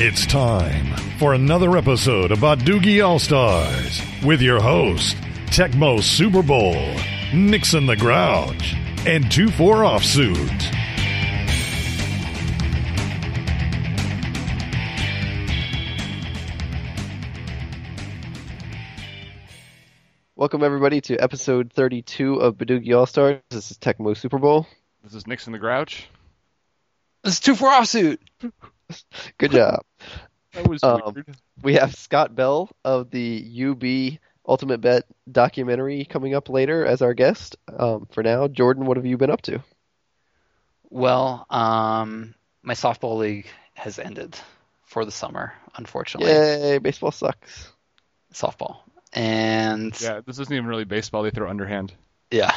It's time for another episode about Doogie All Stars with your host, Tecmo Super Bowl, Nixon the Grouch, and 2 4 Offsuit. Welcome everybody to episode 32 of Badoogie All Stars. This is Tecmo Super Bowl. This is Nixon the Grouch. This is two for offsuit. Good job. That was Um, weird. We have Scott Bell of the UB Ultimate Bet documentary coming up later as our guest. Um, for now, Jordan, what have you been up to? Well, um, my softball league has ended for the summer, unfortunately. Yay, baseball sucks. Softball. And Yeah, this isn't even really baseball. They throw underhand. yeah.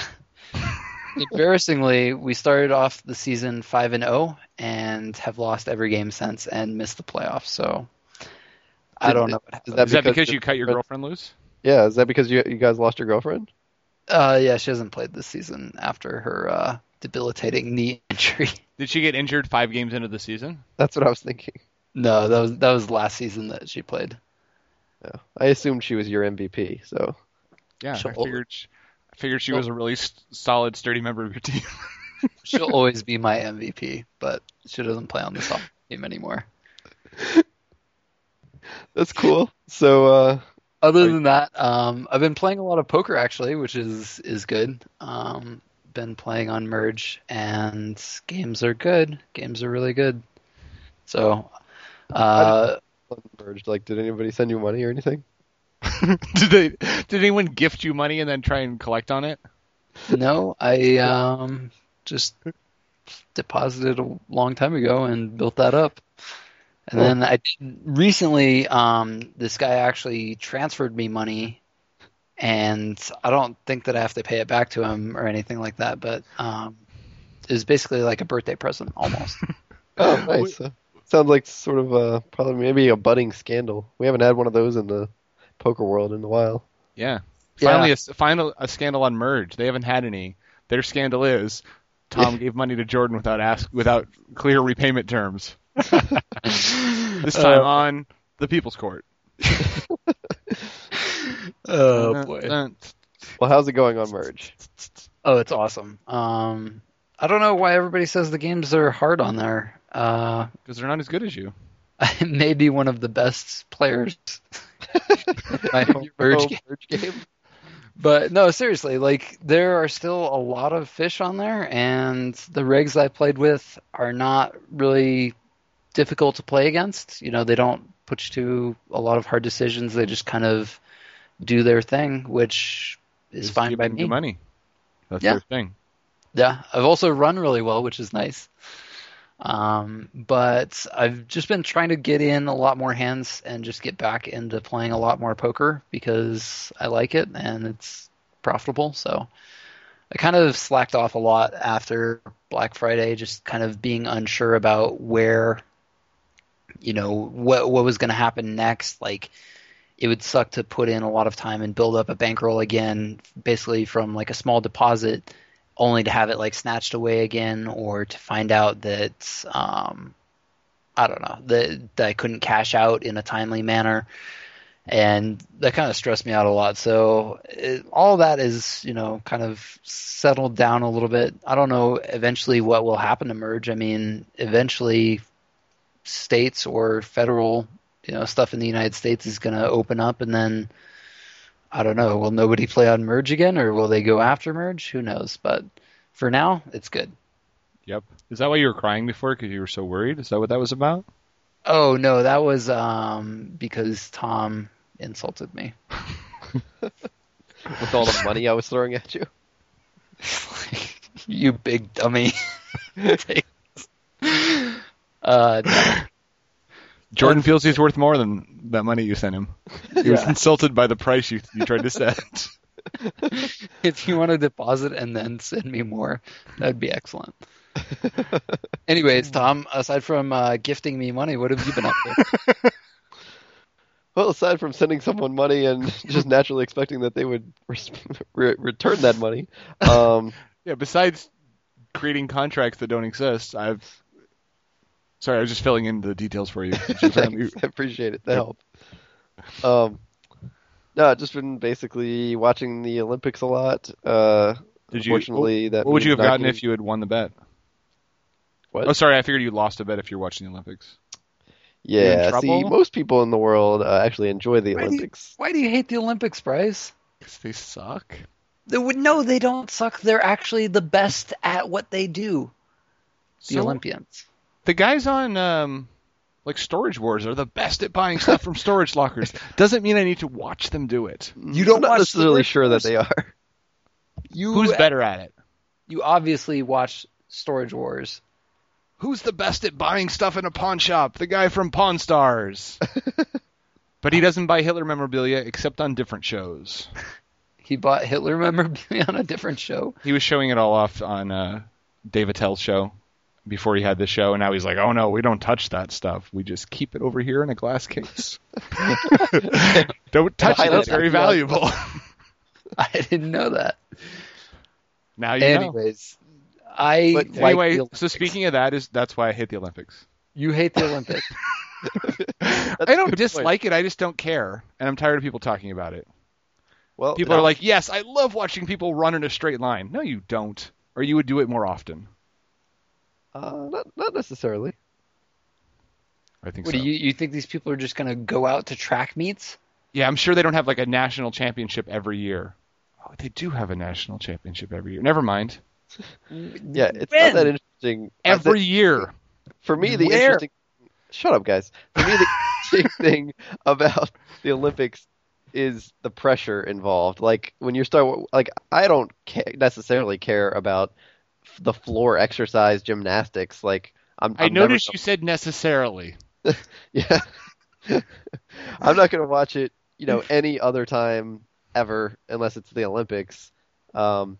Embarrassingly, we started off the season 5 and 0 and have lost every game since and missed the playoffs. So I don't know what Is happened. that Is that because because you cut your girlfriend loose? Yeah, is that because you you guys lost your girlfriend? Uh, yeah, she hasn't played this season after her uh, debilitating knee injury. Did she get injured five games into the season? That's what I was thinking. No, that was that was last season that she played. Yeah. I assumed she was your MVP, so Yeah, She'll- I figured. She, I figured she was a really s solid, sturdy member of your team. She'll always be my MVP, but she doesn't play on the softball team anymore. that's cool. So uh, Other than that, um, I've been playing a lot of poker actually, which is is good. Um, been playing on Merge, and games are good. Games are really good. So, uh, merged. Like, did anybody send you money or anything? did they? Did anyone gift you money and then try and collect on it? no, I um, just deposited a long time ago and built that up. And then I recently, um, this guy actually transferred me money, and I don't think that I have to pay it back to him or anything like that. But um, it was basically like a birthday present almost. Oh, nice. Uh, sounds like sort of a, probably maybe a budding scandal. We haven't had one of those in the poker world in a while. Yeah. Yeah. Finally, final a scandal on Merge. They haven't had any. Their scandal is Tom gave money to Jordan without ask without clear repayment terms. this time Uh, on the People's Court. oh boy. Well, how's it going on Merge? Oh, it's awesome. Um, I don't know why everybody says the games are hard on there. Uh, Because they're not as good as you. I may be one of the best players. In my home merge Oh, game. merge game. But no, seriously, like there are still a lot of fish on there, and the regs I played with are not really difficult to play against. You know, they don't put you to a lot of hard decisions. They just kind of do their thing, which is Just fine give by me. money. That's Yeah. their thing. Yeah, I've also run really well, which is nice. Um, but I've just been trying to get in a lot more hands and just get back into playing a lot more poker because I like it and it's profitable. So I kind of slacked off a lot after Black Friday, just kind of being unsure about where, you know, what what was going to happen next. Like it would suck to put in a lot of time and build up a bankroll again, basically from like a small deposit only to have it like snatched away again or to find out that um I don't know that, that I couldn't cash out in a timely manner. And that kind of stressed me out a lot. So it, all that is you know kind of settled down a little bit. I don't know eventually what will happen to merge. I mean eventually states or federal you know stuff in the United States is going to open up and then I don't know. Will nobody play on Merge again, or will they go after Merge? Who knows? But for now, it's good. Yep. Is that why you were crying before? Because you were so worried? Is that what that was about? Oh no, that was um, because Tom insulted me. With all the money I was throwing at you. you big dummy. Uh, no. Jordan feels he's worth more than that money you sent him. He was insulted by the price you you tried to set. if you want to deposit and then send me more, that'd be excellent. Anyways, Tom, aside from uh, gifting me money, what have you been up to? Well, aside from sending someone money and just naturally expecting that they would re- return that money, um, yeah. Besides creating contracts that don't exist, I've Sorry, I was just filling in the details for you. which Thanks. I appreciate it. The help. Um, no, I've just been basically watching the Olympics a lot. Uh, Did you? unfortunately, that What would you have gotten getting- if you had won the bet? What? Oh, sorry, I figured you lost a bet if you're watching the Olympics. Yeah, see, most people in the world uh, actually enjoy the Why do you- Olympics. Why do you hate the Olympics, Bryce? Because they suck. They would no, they don't suck. They're actually the best at what they do. The So- Olympians. The guys on um, like Storage Wars are the best at buying stuff from storage lockers. Doesn't mean I need to watch them do it. You don't I'm not necessarily sure that they are. You Who's better at it? You obviously watch Storage Wars. Who's the best at buying stuff in a pawn shop? The guy from Pawn Stars. but he doesn't buy Hitler memorabilia except on different shows. He bought Hitler memorabilia on a different show. He was showing it all off on uh, Dave Attell's show before he had the show, and now he's like, "Oh no, we don't touch that stuff. We just keep it over here in a glass case. don't touch it. highlight It's very it. valuable." I didn't know that. now you know. I But like Anyway, so speaking of that, is that's why I hate the Olympics. you hate the Olympics. I don't good dislike it. I just don't care, and I'm tired of people talking about it. Well, People no, are like, "Yes, I love watching people run in a straight line." No, you don't, or you would do it more often. Uh, not not necessarily. I think what so. do you you think these people are just going to go out to track meets? Yeah, I'm sure they don't have like a national championship every year. Oh, they do have a national championship every year. Never mind. Yeah, it's When? not that interesting. Every think- year. for me, the Where? interesting. Shut up, guys. For me, the interesting thing about the Olympics is the pressure involved. Like when you start, like I don't ca- necessarily care about f- the floor exercise gymnastics. Like I'm. I I'm never noticed gonna- you said necessarily. Yeah. I'm not going to watch it, you know, any other time ever unless it's the Olympics. Um,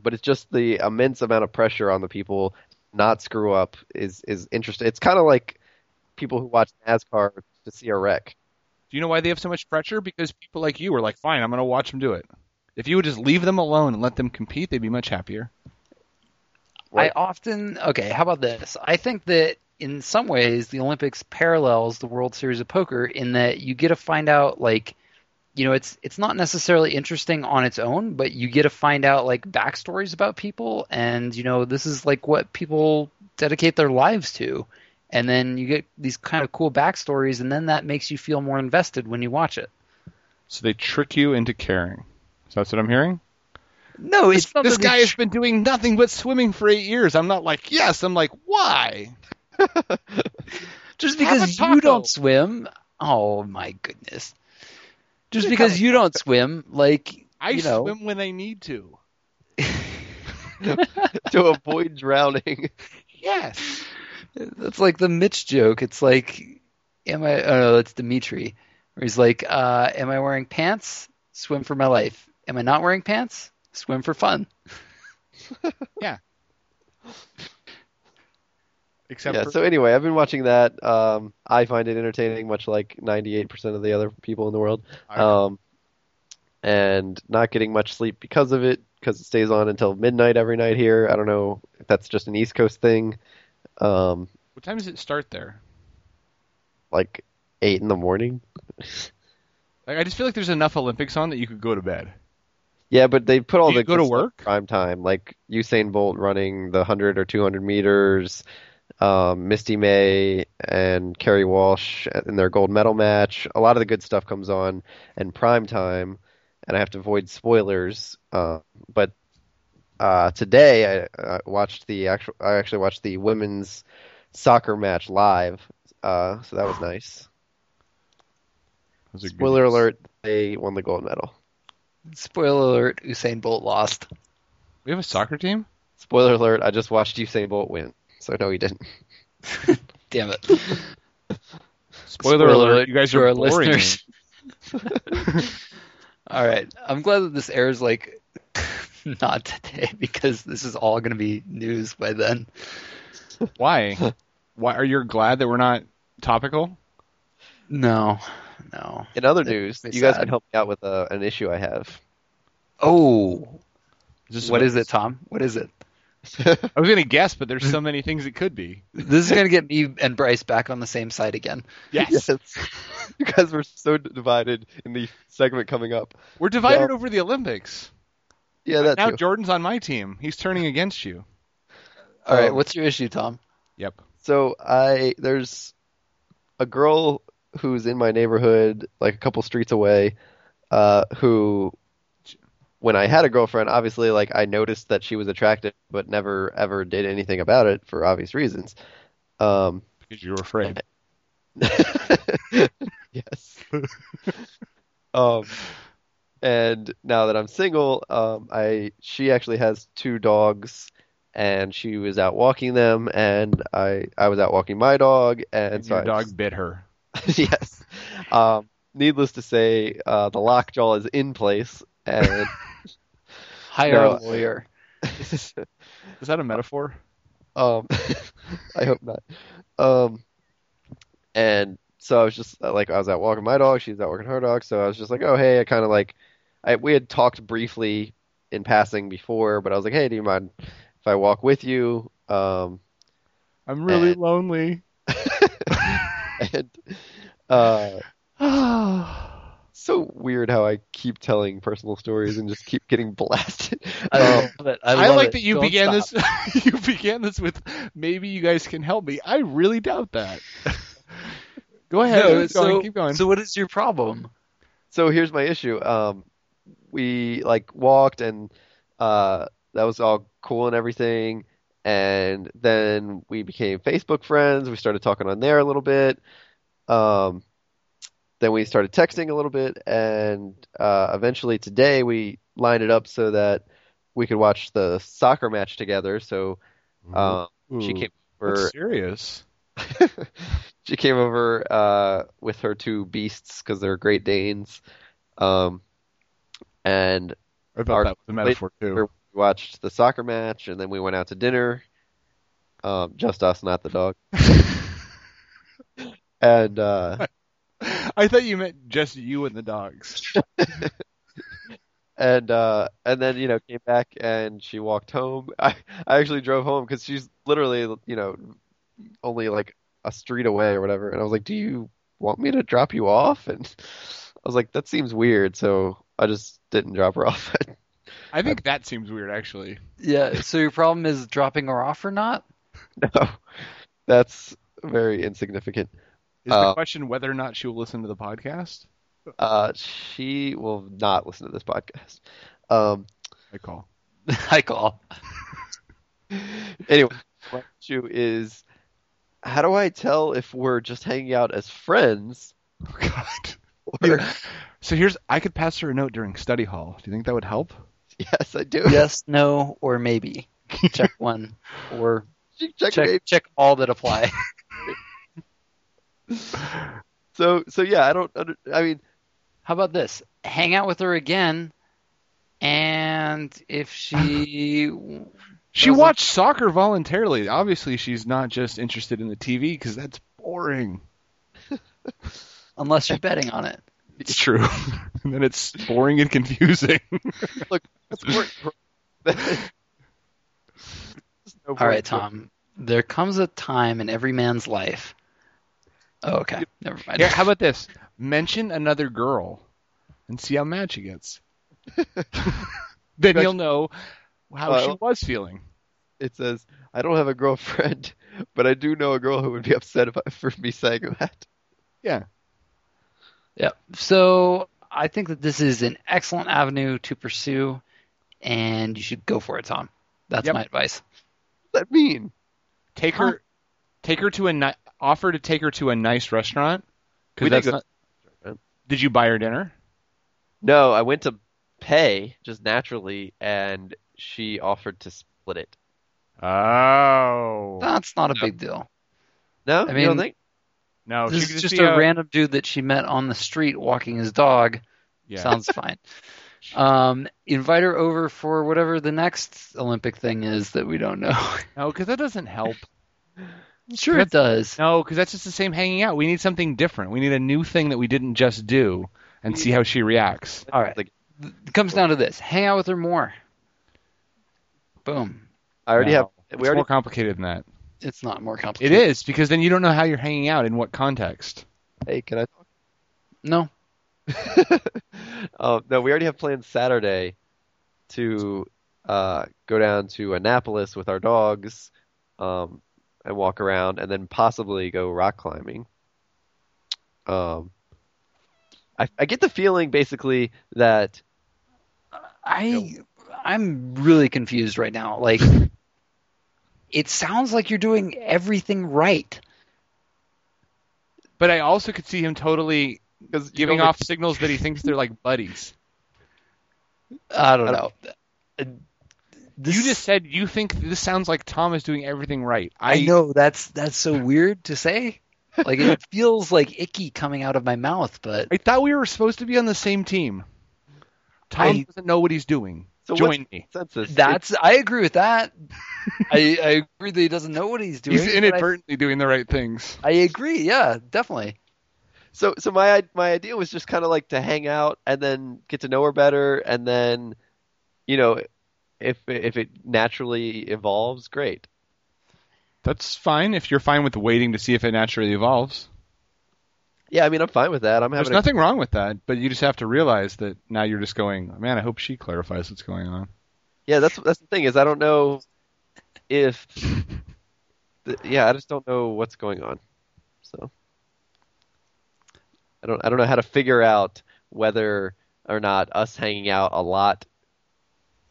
but it's just the immense amount of pressure on the people not screw up is is interesting. It's kind of like people who watch NASCAR to see a wreck. Do you know why they have so much pressure? Because people like you are like, "Fine, I'm going to watch them do it." If you would just leave them alone and let them compete, they'd be much happier. Right. I often okay. How about this? I think that in some ways the Olympics parallels the World Series of Poker in that you get to find out like you know it's it's not necessarily interesting on its own, but you get to find out like backstories about people, and you know this is like what people dedicate their lives to, and then you get these kind of cool backstories, and then that makes you feel more invested when you watch it. So they trick you into caring. So that's what I'm hearing. No, it's not This that they guy has been doing nothing but swimming for eight years. I'm not like, yes. I'm like, why? Just because you don't swim, oh my goodness. Just Just because you don't swim, like I you know, swim when I need to. to avoid drowning. Yes. that's like the Mitch joke. It's like, am I? Oh no, that's Demetri. Where he's like, uh, "Am I wearing pants? Swim for my life. Am I not wearing pants? Swim for fun." Except yeah. for So anyway, I've been watching that. Um, I find it entertaining, much like 98% of the other people in the world. Um, and not getting much sleep because of it, because it stays on until midnight every night here. I don't know if that's just an East Coast thing. Um, what time does it start there? like eight in the morning. I just feel like there's enough Olympics on that you could go to bed. Yeah, but they put all Do the go to good work? prime time, like Usain Bolt running the hundred or two hundred meters, um, Misty May and Kerri Walsh in their gold medal match. A lot of the good stuff comes on in prime time, and I have to avoid spoilers. Uh, but uh, today I, I watched the actual. I actually watched the women's soccer match live, uh, so that was nice. Spoiler alert: they won the gold medal. Spoiler alert: Usain Bolt lost. We have a soccer team? Spoiler alert: I just watched Usain Bolt win, so no, he didn't. Damn it! Spoiler, alert, you guys are boring. listeners. All right, I'm glad that this airs like not today because this is all going to be news by then. Why? Why are you glad that we're not topical? No, no. In other news, makes me you guys sad. can help me out with uh, an issue I have. Oh, Is this what about- is it, Tom? What is it? I was gonna guess, but there's so many things it could be. This is gonna get me and Bryce back on the same side again. Yes, you guys were so divided in the segment coming up. we're divided Well- over the Olympics. Yeah, that now too. Jordan's on my team. He's turning against you. All right, Um, what's your issue, Tom? Yep. So I there's a girl who's in my neighborhood, like a couple streets away, uh, who when I had a girlfriend, obviously like I noticed that she was attractive, but never ever did anything about it for obvious reasons. Um, Because you were afraid. yes. um, and now that I'm single, um, I she actually has two dogs, and she was out walking them, and I I was out walking my dog, and, And so your I dog bit her. yes. Um, needless to say, uh, the lockjaw is in place, and Hire No. a lawyer. Is that a metaphor? um, I hope not. Um, and so I was just uh, like, I was out walking my dog, She's out walking her dog, so I was just like, oh hey, I kind of like, I we had talked briefly in passing before, but I was like, hey, do you mind if I walk with you? Um, I'm really And- lonely. And uh, so weird how I keep telling personal stories and just keep getting blasted. I Um, love it. I, I, like it. that you Don't began stop. this. you began this with maybe you guys can help me. I really doubt that. Go ahead. No, keep going. so, keep going. so what is your problem? so here's my issue. Um, we like walked and uh, that was all cool and everything. And then we became Facebook friends. We started talking on there a little bit. Um, then we started texting a little bit, and uh, eventually today we lined it up so that we could watch the soccer match together. So um, she came that's over. serious. she came over uh, with her two beasts because they're Great Danes, um, and I thought that was a metaphor too. We watched the soccer match, and then we went out to dinner. Um, just us, not the dog. and uh, I thought you meant just you and the dogs. and uh, and then you know came back and she walked home. I I actually drove home because she's literally you know only like a street away or whatever. And I was like, "Do you want me to drop you off?" And I was like, "That seems weird," so I just didn't drop her off. I think that seems weird, actually. Yeah. So your problem is dropping her off or not? no, that's very insignificant. Is the Uh, question whether or not she will listen to the podcast? Uh, she will not listen to this podcast. Um, I call. I call. anyway, my issue is how do I tell if we're just hanging out as friends? Oh God. Or, So here's I could pass her a note during study hall. Do you think that would help? yes, I do. Yes, no, or maybe. Check one or check, check check all that apply. So, so yeah, I don't. I mean, How about this? Hang out with her again, and if she She watched soccer voluntarily. Obviously, she's not just interested in the TV because that's boring. unless you're betting on it. It's true. and then it's boring and confusing. that's more- There's no All right. Tom. There comes a time in every man's life. Oh, okay. Never mind. Here, how about this? Mention another girl and see how mad she gets. then you'll know how she was feeling. It says, "I don't have a girlfriend, but I do know a girl who would be upset if I, for me saying that." Yeah. Yep. So I think that this is an excellent avenue to pursue, and you should go for it, Tom. That's Yep. my advice. What does that mean? Take Huh. her, take her to a ni- offer to take her to a nice restaurant. 'cause We did that's go- not- Did you buy her dinner? No, I went to pay just naturally, and she offered to split it. Oh. That's not a big deal. No, I you don't mean- think? No, she this could is just be a random dude that she met on the street walking his dog. Yeah. Sounds fine. Um, invite her over for whatever the next Olympic thing is that we don't know. No, because that doesn't help. sure, it does. No, because that's just the same hanging out. We need something different. We need a new thing that we didn't just do, and see how she reacts. All right. Like, It comes down to this: hang out with her more. Boom. I already No, have. It's We already more complicated than that. It's not more complicated. It is because then you don't know how you're hanging out in what context. Hey, can I No. talk? um, no, we already have plans Saturday to uh, go down to Annapolis with our dogs um, and walk around, and then possibly go rock climbing. Um, I, I get the feeling basically that I I'm really confused right now. Like it sounds like you're doing everything right. But I also could see him totally because giving off signals that he thinks they're like buddies. I don't I know. Uh, This, you just said you think this sounds like Tom is doing everything right. I know that's that's so weird to say. Like it feels like icky coming out of my mouth, but I thought we were supposed to be on the same team. Tom I- doesn't know what he's doing. So Join me. the consensus? that's I agree with that. I, I agree that he doesn't know what he's doing. He's but I- inadvertently doing the right things. I, agree. Yeah, definitely. So, so my my idea was just kind of like to hang out and then get to know her better, and then, you know, if if it naturally evolves, great. That's fine if you're fine with waiting to see if it naturally evolves. Yeah, I mean, I'm fine with that. I'm There's having nothing wrong with that, but you just have to realize that now you're just going, man, I hope she clarifies what's going on. yeah. That's that's the thing is I don't know if, the, yeah, I just don't know what's going on. So, I don't I don't know how to figure out whether or not us hanging out a lot,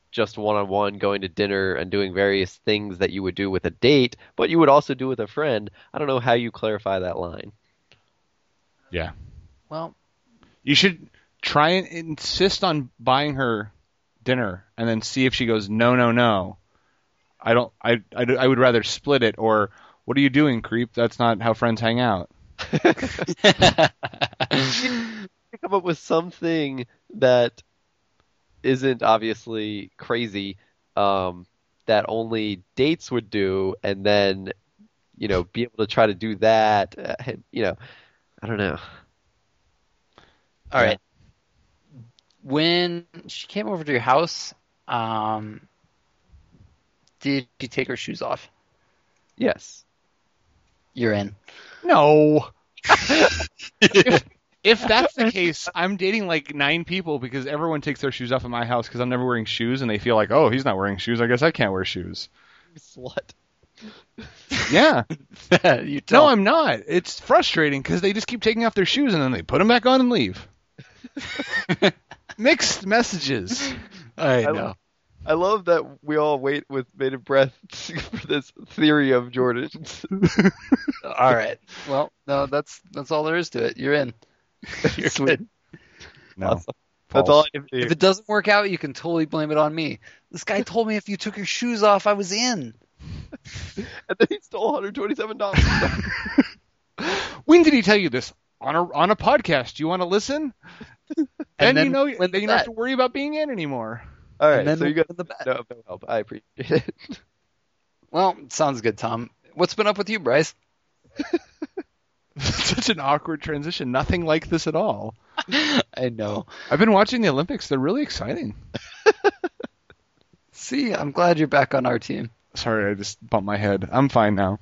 just one on one, going to dinner and doing various things that you would do with a date, but you would also do with a friend. I don't know how you clarify that line. Yeah. Well, You should try and insist on buying her dinner and then see if she goes, no, no, no. I don't, I, I, I would rather split it or, what are you doing, creep? That's not how friends hang out. come up with something that isn't obviously crazy um, that only dates would do, and then you know be able to try to do that. Uh, you know, I don't know. all right. When she came over to your house, um, did you take her shoes off? Yes. You're in. No. if, if that's the case, I'm dating like nine people because everyone takes their shoes off at my house because I'm never wearing shoes and they feel like, oh, he's not wearing shoes. I guess I can't wear shoes. Slut. Yeah. you No. I'm not. It's frustrating because they just keep taking off their shoes and then they put them back on and leave. Mixed messages. I I- know. I love that we all wait with bated breath for this theory of Jordan's. All right. Well, no, that's that's all there is to it. You're in. You're Sweet. good. No. Awesome. That's all I If, if it doesn't work out, you can totally blame it on me. This guy told me if you took your shoes off, I was in. And then he stole $127. When did he tell you this? On a on a podcast. Do you want to listen? And then, you know win then you don't have to worry about being in anymore. All right, and then so you got the bet. no, no help. I appreciate it. Well, sounds good, Tom. What's been up with you, Bryce? Such an awkward transition. Nothing like this at all. I know. I've been watching the Olympics. They're really exciting. See, I'm glad you're back on our team. Sorry, I just bumped my head. I'm fine now.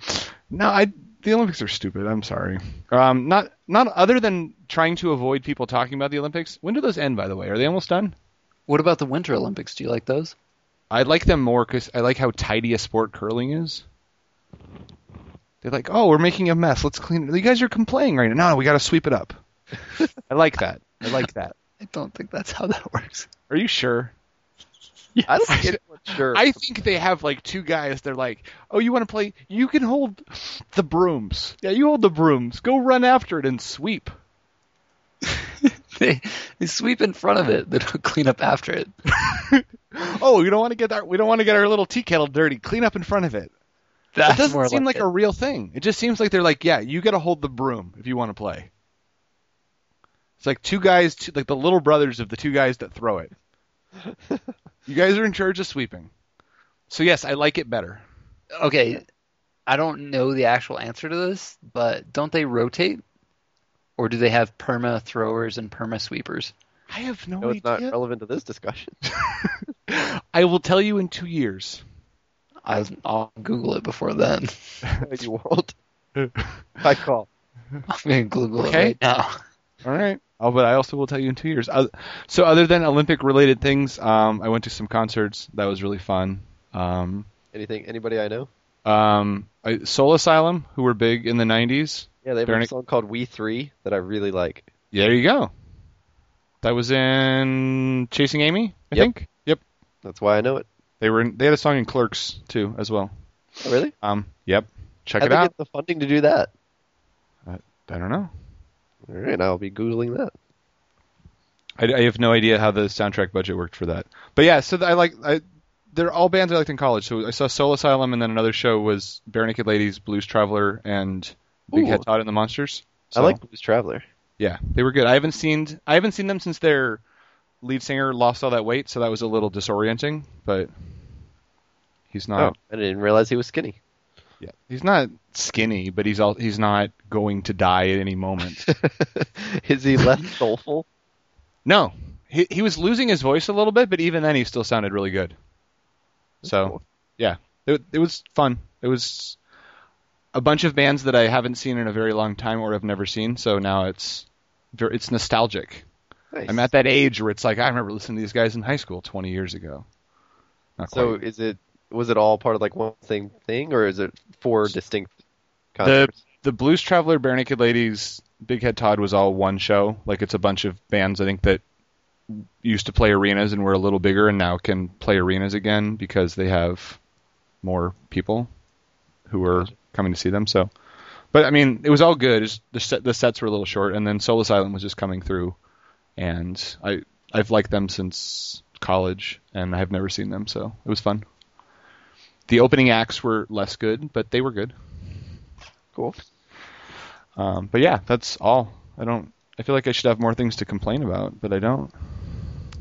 No, I the Olympics are stupid. I'm sorry. Um, not not other than trying to avoid people talking about the Olympics. When do those end? By the way, are they almost done? What about the Winter Olympics? Do you like those? I like them more because I like how tidy a sport curling is. They're like, oh, we're making a mess. Let's clean it. You guys are complaining right now. No, we got to sweep it up. I like that. I like that. I don't think that's how that works. Are you sure? I don't think anyone's sure. I think they have like two guys. They're like, "Oh, you want to play? You can hold the brooms. Yeah, you hold the brooms. Go run after it and sweep." they they sweep in front of it. They don't clean up after it. Oh, you don't want to get our we don't want to get our little tea kettle dirty. Clean up in front of it. That doesn't seem like, a real thing. It just seems like they're like, "Yeah, you got to hold the broom if you want to play." It's like two guys, two, like the little brothers of the two guys that throw it. you guys are in charge of sweeping. So yes, I like it better. Okay, I don't know the actual answer to this, but don't they rotate? Or do they have perma throwers and perma sweepers? I have no, no, it's not relevant to this discussion. I will tell you in two years. I, I'll Google it before then. you won't. I call. I'm gonna Google Okay. it right now. All right. Oh, but I also will tell you in two years. Uh, so other than Olympic related things, um, I went to some concerts. That was really fun. Um, Anything? Anybody I know? um, I, Soul Asylum, who were big in the '90s. Yeah, they have a song called "We Three that I really like. There you go. That was in Chasing Amy, I Yep. think. Yep. That's why I know it. They were. In, they had a song in Clerks too, as well. Oh, really? Um. Yep. Check How'd it they out. get the funding to do that? I don't know. All right, I'll be googling that. I, I have no idea how the soundtrack budget worked for that. But yeah, so I like. I, they're all bands I liked in college. So I saw Soul Asylum, and then another show was Barenaked Ladies, Blues Traveler, and Big Ooh. Head Todd and the Monsters. I So, like Blues Traveler. Yeah, they were good. I haven't seen. I haven't seen them since their lead singer lost all that weight, so that was a little disorienting. But he's not. Oh, I didn't realize he was skinny. Yeah, he's not skinny, but he's all. He's not going to die at any moment. Is he less soulful? no, he he was losing his voice a little bit, but even then he still sounded really good. So Cool. yeah, it it was fun. It was a bunch of bands that I haven't seen in a very long time or have never seen. So now it's it's nostalgic. Nice. I'm at that age where it's like I remember listening to these guys in high school 20 years ago. Not So quite. is it was it all part of like one same thing, or is it four distinct the concerts? the Blues Traveler, Barenaked Ladies, Big Head Todd was all one show. Like it's a bunch of bands I think that used to play arenas and were a little bigger and now can play arenas again because they have more people who are coming to see them. So, but I mean, it was all good. It's, the set, the sets were a little short, and then Soul Asylum was just coming through, and I I've liked them since college, and I've never seen them, so it was fun. The opening acts were less good, but they were good. Cool. Um, but yeah, that's all. I don't. I feel like I should have more things to complain about, but I don't.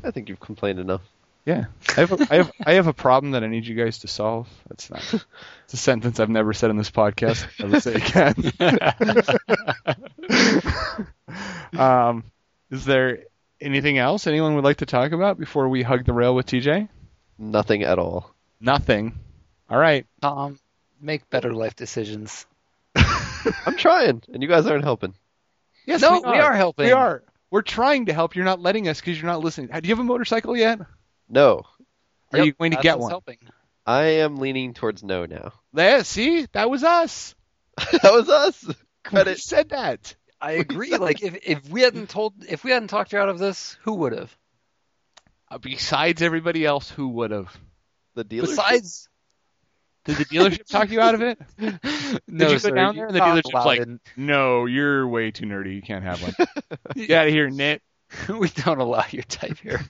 I think you've complained enough. Yeah, I have. A, I have. I have a problem that I need you guys to solve. That's not. It's a sentence I've never said in this podcast. I will say again. um, is there anything else anyone would like to talk about before we hug the rail with TJ? Nothing at all. Nothing. All right. Tom, make better life decisions. I'm trying, and you guys aren't helping. Yes, no, we are helping. We are. We're trying to help. You're not letting us because you're not listening. Do you have a motorcycle yet? No, Are Yep, you going to get one? Helping. I am leaning towards no now. There, see, that was us. that was us. We Credit. said that. I agree. like if if we hadn't told if we hadn't talked you out of this, who would have? Uh, besides everybody else, who would have? The dealer. Besides, Did the dealership talk you out of it? no, you go sir, down you're there and the dealership's like- in- No, you're way too nerdy. You can't have one. Get out of here, Nit. we don't allow your type here.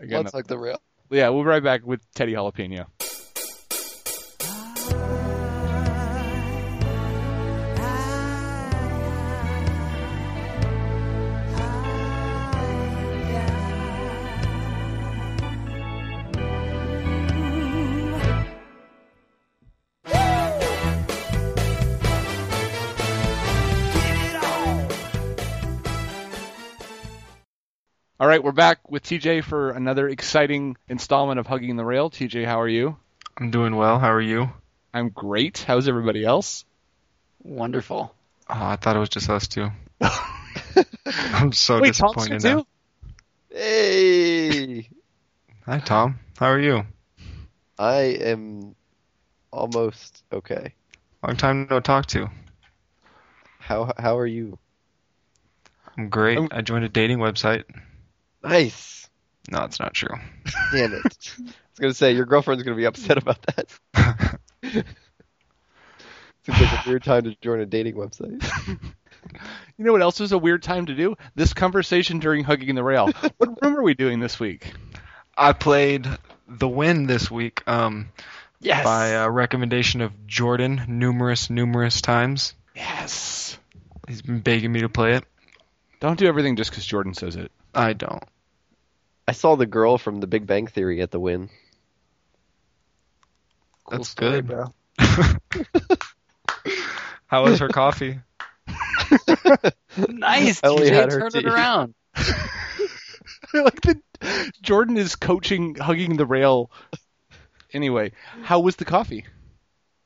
Let's like the nothing. yeah, we'll be right back with Teddy Jalapeno. All right, we're back with TJ for another exciting installment of Hugging the Rail. TJ, how are you? I'm doing well. How are you? I'm great. How's everybody else? Wonderful. Oh, I thought it was just us two. I'm so Wait, Tom's disappointed here now. too? Hey, Hi, Tom. How are you? I am almost okay. Long time no talk to. How how are you? I'm great. I'm- I joined a dating website. Nice. No, it's not true. Damn it. I was gonna say your girlfriend's gonna be upset about that. Seems like a weird time to join a dating website. You know what else is a weird time to do? This conversation during Hugging the Rail. what room are we doing this week? I played The Wynn this week um, Yes. by uh, recommendation of Jordan numerous, numerous times. Yes. He's been begging me to play it. Don't do everything just because Jordan says it. I don't. I saw the girl from The Big Bang Theory at the Wynn. Cool That's story, good. bro. How was her coffee? Nice. I only TJ, had her turn it around. like the Jordan is coaching Hugging the Rail Anyway, how was the coffee?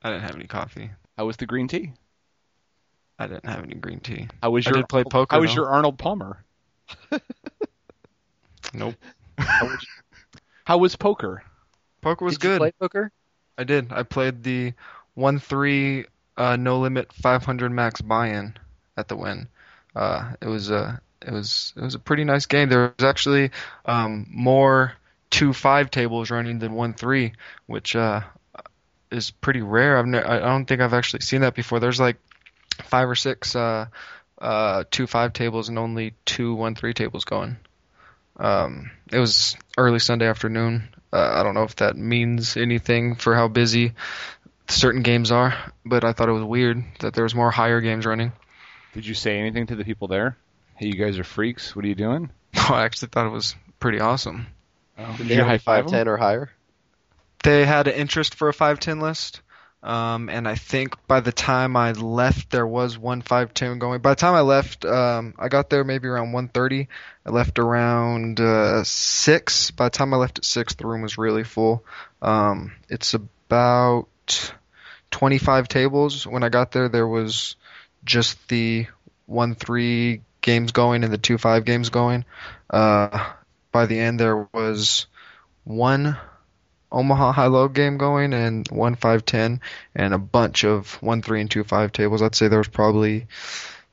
I didn't have any coffee. How was the green tea? I didn't have any green tea. How was I your did play poker, How was your Arnold Palmer? Nope. How was poker? Poker was good. Did you good. play poker? I did. I played the one three uh, no limit 500 max buy-in at the Wynn. Uh, it was a it was it was a pretty nice game. There was actually um, more two five tables running than one three, which uh, is pretty rare. I've ne- I don't think I've actually seen that before. There's like five or six uh, uh, two five tables and only two one three tables going. Um, it was early Sunday afternoon. Uh, I don't know if that means anything for how busy certain games are, but I thought it was weird that there was more higher games running. Did you say anything to the people there? Hey, you guys are freaks. What are you doing? I actually thought it was pretty awesome. Oh, Did did you high five five ten or higher? They had an interest for a 510 list, um, and I think by the time I left, there was one 510 going. By the time I left, um, I got there maybe around 1:30. I left around uh, six. By the time I left at six, the room was really full. Um, it's about 25 tables. When I got there, there was just the one three games going and the two five games going. Uh, by the end, there was one Omaha high low game going and one five ten and a bunch of one three and two five tables. I'd say there was probably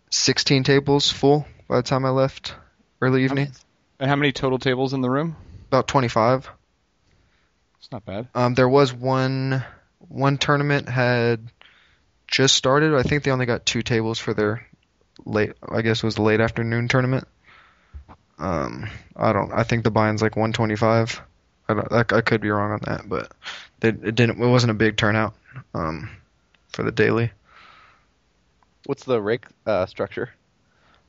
sixteen tables full by the time I left early evening. And how many total tables in the room? About twenty five. It's not bad. Um, there was one one tournament had just started. I think they only got two tables for their late. I guess it was the late afternoon tournament. Um, I don't. I think the buy-in's like 125. I, don't, I, I could be wrong on that, but they, it didn't. It wasn't a big turnout. Um, for the daily. What's the rake uh, structure?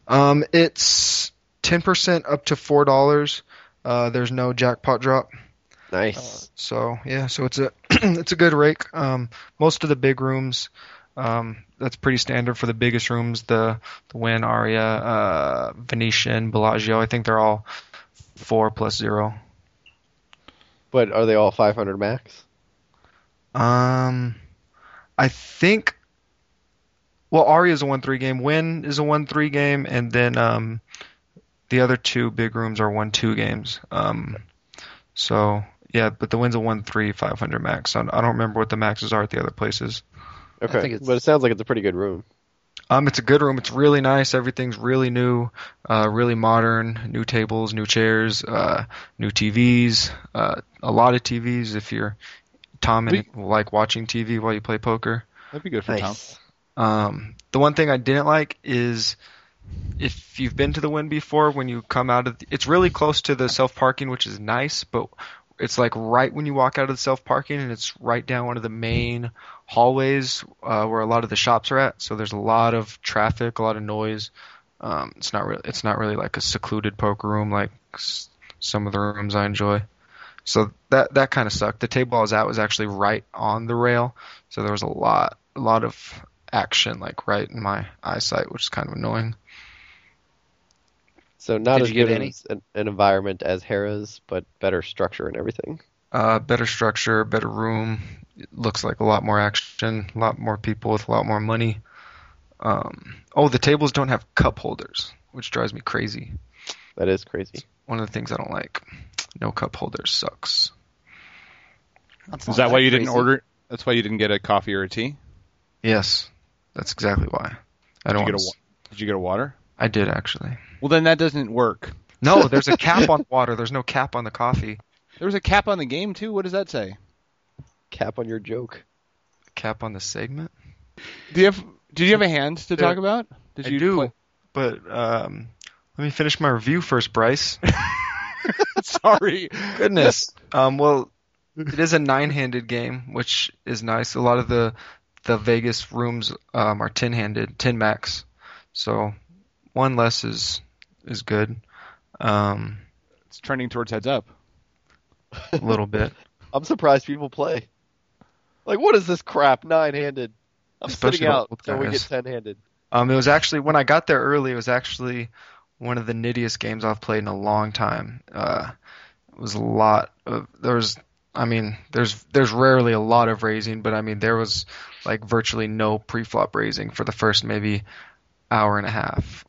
Um, it's 10% up to four dollars. Uh, there's no jackpot drop. Nice. So yeah, so it's a it's a good rake. Um, most of the big rooms, um, that's pretty standard for the biggest rooms. The the Wynn, Aria, uh, Venetian, Bellagio. I think they're all four plus zero. But are they all 500 max? Um, I think. Well, Aria is a one three game. Wynn is a one three game, and then um, the other two big rooms are one two games. Um, so yeah, but the Wynn's a one three five hundred max. I I don't remember what the maxes are at the other places. Okay, think it's- but it sounds like it's a pretty good room. Um, it's a good room. It's really nice. Everything's really new, uh, really modern. New tables, new chairs, uh, new TVs. Uh, a lot of TVs. If you're Tom and like watching TV while you play poker. That'd be good for Tom. Um, the one thing I didn't like is if you've been to the Wynn before, when you come out of, the, it's really close to the self parking, which is nice, but it's like right when you walk out of the self parking, and it's right down one of the main hallways uh, where a lot of the shops are at. So there's a lot of traffic, a lot of noise. Um, it's not really, it's not really like a secluded poker room like s- some of the rooms I enjoy. So that that kind of sucked. The table I was at was actually right on the rail, so there was a lot, a lot of action like right in my eyesight, which is kind of annoying. So not Did as good any? an, an environment as Harrah's, but better structure and everything. Uh, better structure, better room. It looks like a lot more action, a lot more people with a lot more money. Um, oh, the tables don't have cup holders, which drives me crazy. That is crazy. One of the things I don't like. No cup holders sucks. That's Is not that why you didn't crazy. order? That's why you didn't get a coffee or a tea. Yes, that's exactly why. I Did don't. you get a want Did you get a water? I did actually. Well, then that doesn't work. No, there's a cap on water. There's no cap on the coffee. There was a cap on the game too. What does that say? Cap on your joke. Cap on the segment. Do you have? Did you have a hand to There- talk about? Did I you do, play- but um, let me finish my review first, Bryce. Sorry. Goodness. um, well, it is a nine-handed game, which is nice. A lot of the the Vegas rooms um, are ten-handed, ten max. So one less is is good. Um, It's trending towards heads up. A little bit. I'm surprised people play. Like, what is this crap? Nine handed. I'm Especially sitting out old so we get ten handed. Um, it was actually when I got there early. It was actually one of the nittiest games I've played in a long time. Uh, it was a lot of there was I mean, there's there's rarely a lot of raising, but I mean there was like virtually no pre-flop raising for the first maybe hour and a half,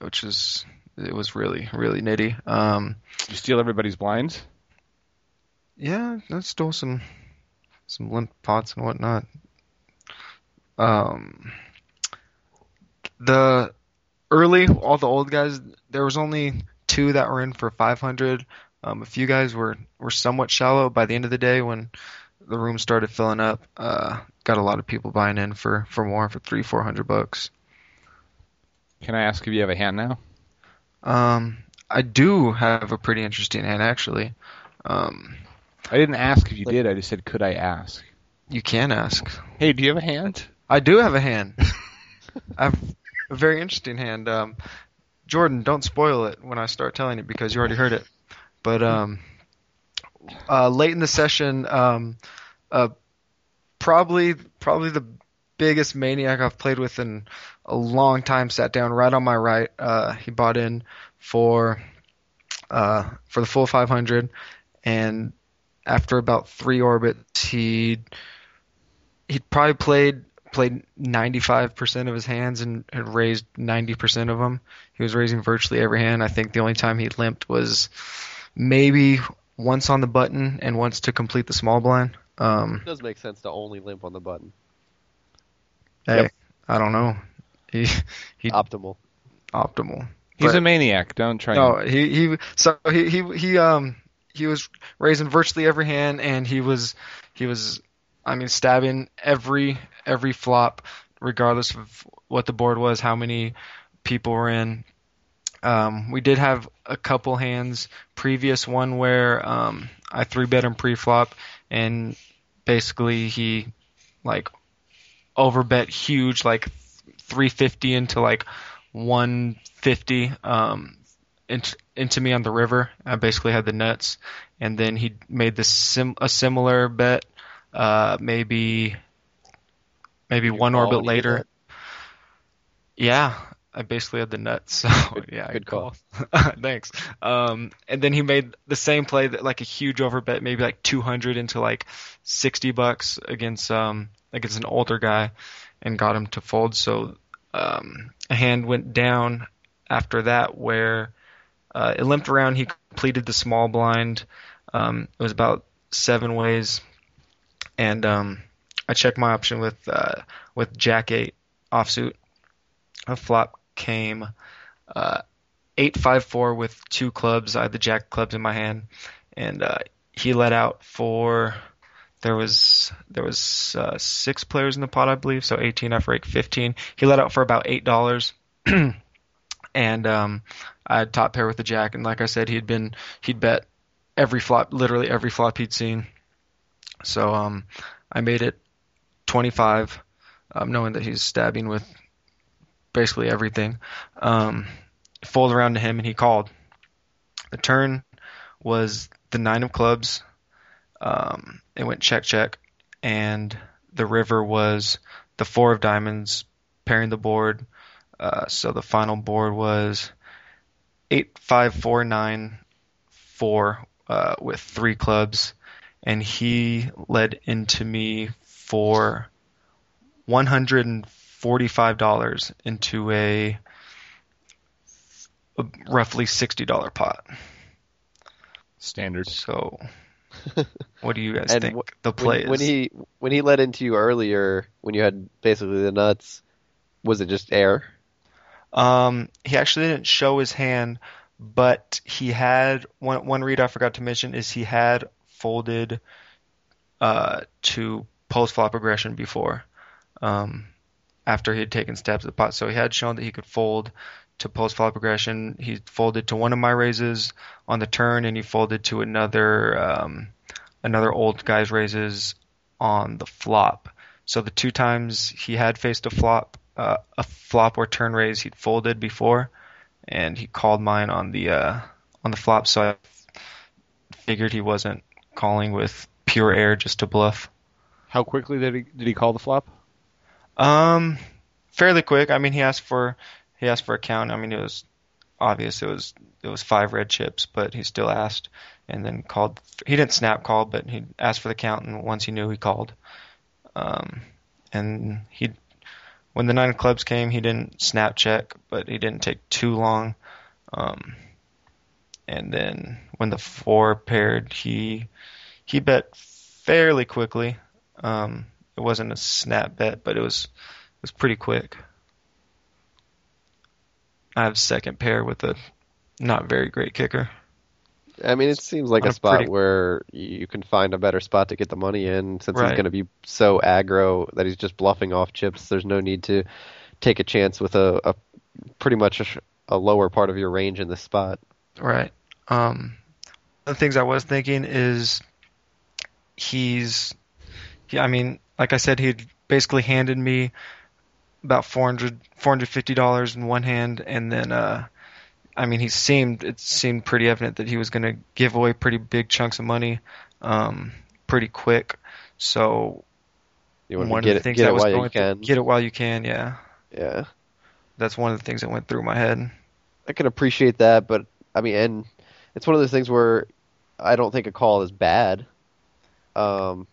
which is it was really really nitty. Um, you steal everybody's blinds? Yeah, I stole some some limp pots and whatnot. Um, the early all the old guys there was only two that were in for 500. Um, a few guys were were somewhat shallow. By the end of the day, when the room started filling up, uh, got a lot of people buying in for for more for three four hundred bucks. Can I ask if you have a hand now? Um, I do have a pretty interesting hand actually. Um, I didn't ask if you did. I just said, could I ask? you can ask. Hey, do you have a hand? I do have a hand. I have a very interesting hand. Um, Jordan, don't spoil it when I start telling it because you already heard it. But um, uh, late in the session, um, uh, probably probably the biggest maniac I've played with in a long time sat down right on my right. Uh, he bought in for uh, for the full 500, and after about three orbits, he he probably played played 95% of his hands and had raised 90% of them. He was raising virtually every hand. I think the only time he limped was maybe once on the button and once to complete the small blind. Um, It does make sense to only limp on the button. hey, Yep. I don't know. He he Optimal. optimal. He's But- a maniac. Don't try. No, and- he he so he he he um he was raising virtually every hand and he was he was I mean stabbing every every flop regardless of what the board was, how many people were in. Um, we did have a couple hands previous one where um, I three bet him pre-flop and basically he like overbet huge like 350 into like 150 um into, into me on the river. I basically had the nuts, and then he made this sim a similar bet, uh, maybe maybe one orbit when you did later. Yeah, I basically had the nuts. So Good- yeah, good call. Thanks. Um, and then he made the same play that like a huge overbet, maybe like 200 into like 60 bucks against um against an older guy, and got him to fold. So um, a hand went down after that where uh, it limped around. He completed the small blind. Um, it was about seven ways, and um, I checked my option with uh, with Jack eight offsuit. A flop came uh, eight five four with two clubs. I had the Jack clubs in my hand, and uh, he let out for. There was there was uh, six players in the pot, I believe, so 18 I rake 15. He let out for about eight dollars, and um, I had top pair with the jack, and like I said, he'd been he'd bet every flop, literally every flop he'd seen. So um, I made it 25, um, knowing that he's stabbing with basically everything. Um, fold around to him, and he called. The turn was the nine of clubs. Um, it went check check, and the river was the four of diamonds pairing the board. Uh, so the final board was eight five four nine four uh, with three clubs, and he led into me for one hundred and forty five dollars into a, a roughly sixty dollar pot. Standard. So, what do you guys think wh- the play when, when is? he when he led into you earlier, when you had basically the nuts, was it just air? Um, he actually didn't show his hand, but he had one one read I forgot to mention is he had folded uh, to post flop aggression before, um, after he had taken stabs at the pot. So he had shown that he could fold to post flop aggression. He folded to one of my raises on the turn, and he folded to another um, another old guy's raises on the flop. So the two times he had faced a flop, uh, a flop or turn raise, he'd folded before, and he called mine on the uh, on the flop. So I figured he wasn't calling with pure air just to bluff. How quickly did he did he call the flop? Um, fairly quick. I mean, he asked for he asked for a count. I mean, it was obvious it was it was five red chips, but he still asked and then called. He didn't snap call, but he asked for the count, and once he knew, he called. Um, and he, when the nine of clubs came, he didn't snap check, but he didn't take too long. Um, and then when the four paired, he he bet fairly quickly. Um, it wasn't a snap bet, but it was it was pretty quick. I have second pair with a not very great kicker. I mean, it seems like a spot pretty- where you can find a better spot to get the money in since Right. he's going to be so aggro that he's just bluffing off chips. There's no need to take a chance with a, a pretty much a, a lower part of your range in this spot. Right. Um, the things I was thinking is he's, yeah, I mean, like I said, he basically handed me about 400 $450 in one hand, and then, uh, I mean, he seemed, it seemed pretty evident that he was going to give away pretty big chunks of money, um, pretty quick. So, You want one to get of the it, things get that it was while you going through- can. get it while you can, yeah. yeah. That's one of the things that went through my head. I can appreciate that, but I mean, and it's one of those things where I don't think a call is bad. Um,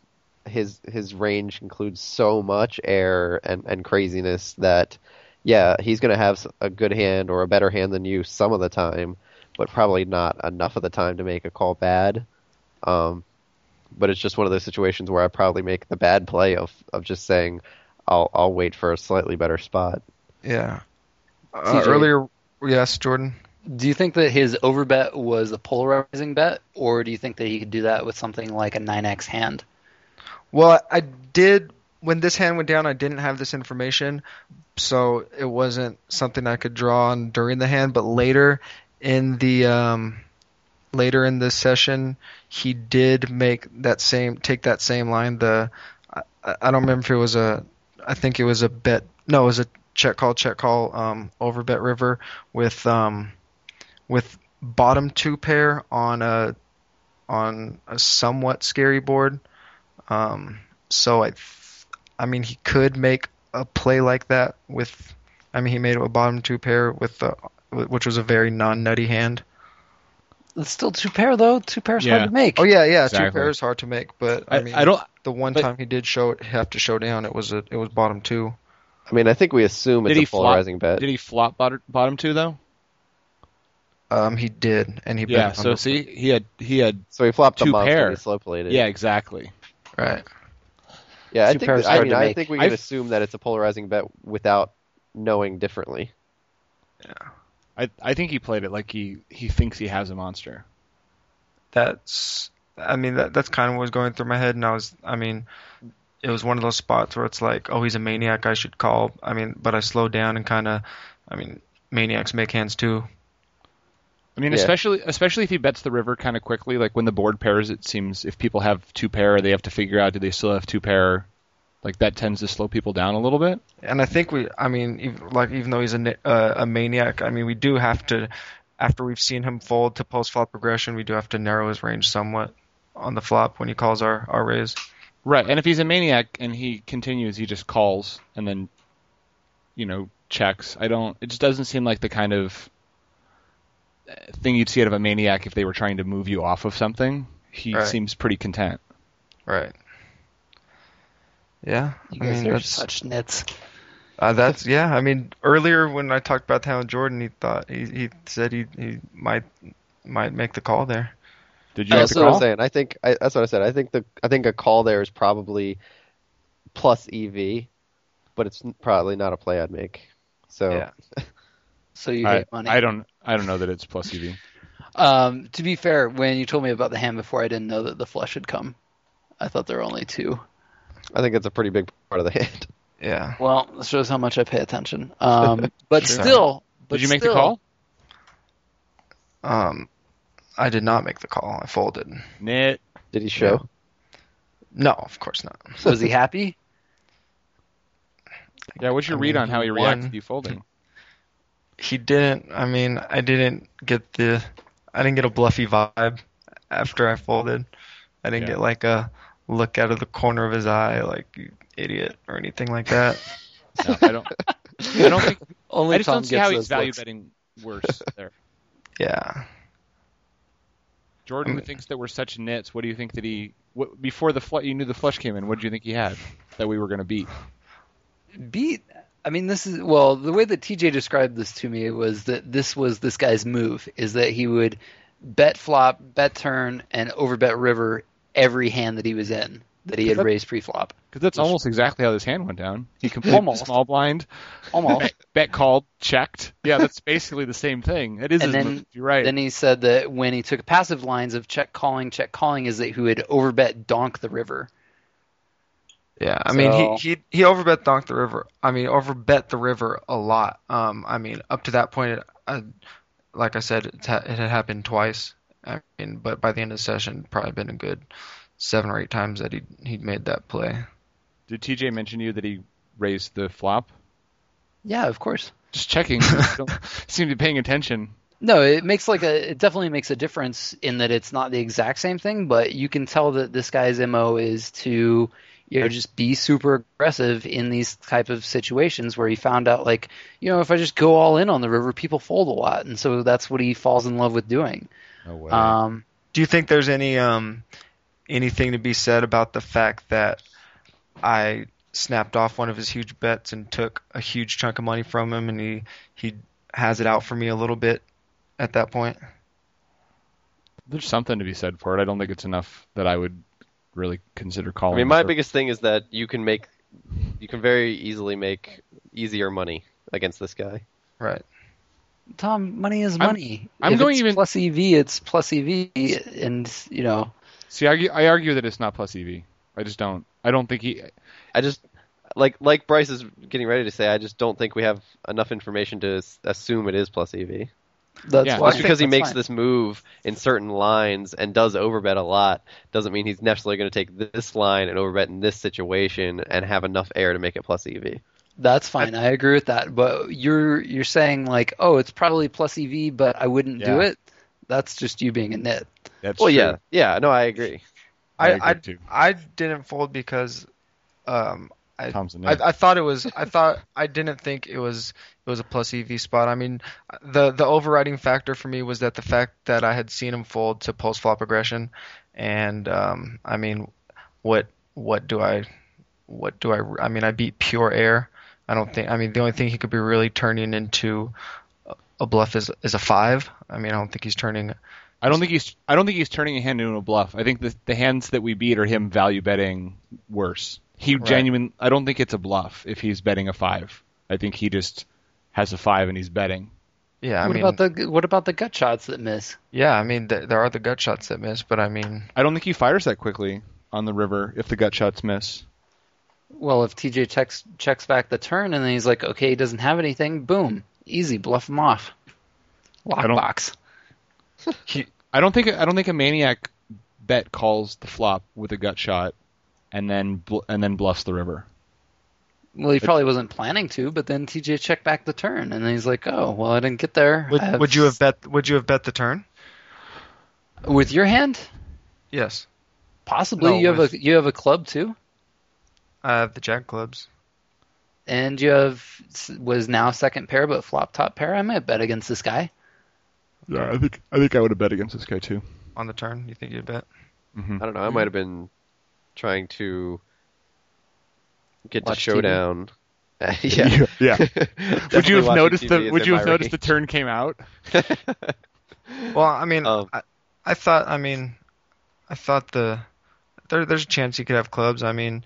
his his range includes so much air and and craziness that, yeah, he's going to have a good hand or a better hand than you some of the time, but probably not enough of the time to make a call bad. Um, but it's just one of those situations where I probably make the bad play of of just saying, I'll I'll wait for a slightly better spot. Yeah. Uh, earlier, yes, Jordan. Do you think that his overbet was a polarizing bet, or do you think that he could do that with something like a 9x hand? Well, I did when this hand went down. I didn't have this information, so it wasn't something I could draw on during the hand. But later in the um, later in this session, he did make that same take that same line. The I, I don't remember if it was a I think it was a bet. No, it was a check call check call um, over bet river with um, with bottom two pair on a on a somewhat scary board. Um, so I, I mean, he could make a play like that with. I mean, he made a bottom two pair with the, which was a very non-nutty hand. It's still two pair though. Two pairs Yeah. hard to make. Oh yeah, yeah, two Exactly. pairs hard to make, but I, I, mean, I don't. the one but- time he did show it, have to show down. It was a, it was bottom two. I mean, I think we assume it's Did he a polarizing flop? bet. Did he flop bottom, bottom two though? Um, he did, and he Yeah. on So see, he had he had. So he flopped the Two monster pair. he slow played it. Yeah, exactly. right. Yeah. I think. pairs I mean, I think we can I've- assume that it's a polarizing bet without knowing differently. Yeah, I I think he played it like he he thinks he has a monster. That's, I mean, that that's kind of what was going through my head, and I was, I mean, it was one of those spots where it's like, oh, he's a maniac, I should call. I mean, but I slowed down and kind of, I mean, maniacs make hands too. I mean, Yeah. especially especially if he bets the river kind of quickly. Like when the board pairs, it seems if people have two pair, they have to figure out do they still have two pair. Like that tends to slow people down a little bit. And I think we, I mean, ev- like even though he's a uh, a maniac, I mean, we do have to, after we've seen him fold to post flop progression, we do have to narrow his range somewhat on the flop when he calls our our raise. Right. And if he's a maniac and he continues, he just calls and then, you know, checks. I don't. It just doesn't seem like the kind of thing you'd see out of a maniac if they were trying to move you off of something. He Right. seems pretty content. Right. Yeah, You I guys mean are that's such nits. uh, that's yeah. I mean earlier when I talked about Talon Jordan, he thought he he said he he might might make the call there. Did you that's to what I'm saying. I think I, that's what I said. I think the I think a call there is probably plus EV, but it's probably not a play I'd make. So Yeah. So you I, hate money. I don't. I don't know that it's plus EV. Um, to be fair, when you told me about the hand before, I didn't know that the flush had come. I thought there were only two. I think it's a pretty big part of the hand. Yeah. Well, this shows how much I pay attention. Um, but Sure. still, but Did you make still, the call? Um, I did not make the call. I folded. Nit. Did he show? No, of course not. Was he happy? Yeah. What's your I read mean, on how he he reacted to you folding? He didn't. I mean, I didn't get the. I didn't get a bluffy vibe after I folded. I didn't Yeah. get like a look out of the corner of his eye, like you idiot, or anything like that. No, I don't. I don't think. Only I just Tom don't see gets how he's value looks. betting worse there. Yeah. Jordan I mean- mm. thinks that we're such nits. What do you think that he? What, before the fl- you knew the flush came in, what did you think he had that we were going to beat? beat I mean this is well the way that TJ described this to me was that this was this guy's move is that he would bet flop, bet turn and overbet river every hand that he was in that he had That- raised pre-flop. Because that's almost exactly how this hand went down. He Almost. small blind, Almost. bet, bet called, checked. Yeah, that's basically the same thing. It is And his then- move. You're right. Then he said that when he took passive lines of check calling, check calling is that he would overbet donk the river. Yeah, I mean he, he he overbet Donk the River. I mean overbet the river a lot. Um, I mean up to that point, it, I, like I said, it, ha- it had happened twice. I mean, but by the end of the session, probably been a good seven or eight times that he he'd made that play. Did TJ mention to you that he raised the flop? Yeah, of course. Just checking. Don't seem to be paying attention. No, it makes like a it definitely makes a difference in that it's not the exact same thing, but you can tell that this guy's MO is to you know just be super aggressive in these type of situations where he found out like, you know, if I just go all in on the river, people fold a lot, and so that's what he falls in love with doing. No way. Um Do you think there's any um anything to be said about the fact that I snapped off one of his huge bets and took a huge chunk of money from him, and he he has it out for me a little bit at that point? There's something to be said for it. I don't think it's enough that I would really consider calling. I mean, my for- biggest thing is that you can make, you can very easily make easier money against this guy. Right. Tom, money is I'm- money. I'm if going it's even- plus EV, it's plus EV, and you know, See, I argue, I argue that it's not plus EV. I just don't. I don't think he. I just like like Bryce is getting ready to say. I just don't think we have enough information to assume it is plus EV. That's Yeah. fine. Just because he That's makes fine. this move in certain lines and does overbet a lot doesn't mean he's necessarily going to take this line and overbet in this situation and have enough air to make it plus EV. That's fine. I agree with that. But you're you're saying like, oh, it's probably plus EV, but I wouldn't do it. That's just you being a nit. That's well, true. yeah, yeah, no, I agree. I I agree I, too. I didn't fold because um I Tom's a I. I thought it was. I thought I didn't think it was. It was a plus EV spot. I mean, the the overriding factor for me was that the fact that I had seen him fold to post flop aggression, and um, I mean, what what do I, what do I? I mean, I beat pure air. I don't think. I mean, the only thing he could be really turning into a- a bluff is is a five. I mean, I don't think he's turning. I don't think he's. I don't think he's turning a hand into a bluff. I think the the hands that we beat are him value betting worse. He Right. genuine. I don't think it's a bluff if he's betting a five. I think he just has a five and he's betting. Yeah, I what mean, about the what about the gut shots that miss? yeah, I mean, th- there are the gut shots that miss, but I mean, I don't think he fires that quickly on the river if the gut shots miss. Well, if TJ checks checks back the turn and then he's like, okay, he doesn't have anything, boom, easy, bluff him off. I don't- Lockbox. I don't think. I don't think a maniac bet calls the flop with a gut shot, and then bl- and then bluffs the river. Well, he probably wasn't planning to, but then TJ checked back the turn, and then he's like, "Oh, well, I didn't get there." would, I would you have bet? Would you have bet the turn? with your hand? Yes. Possibly. No, you have with- a you have a club too, I have the jack clubs. and you have was now second pair, but flop top pair. I might bet against this guy. Yeah, I think. I think I would have bet against this guy too. on the turn. You think you'd bet? hmm I don't know. I might have been trying to get Watch to showdown. yeah. yeah. would you have noticed TV the? Would you have my noticed the turn came out? Well, I mean, Um, I, I thought. I mean, I thought the there, there's a chance he could have clubs. I mean,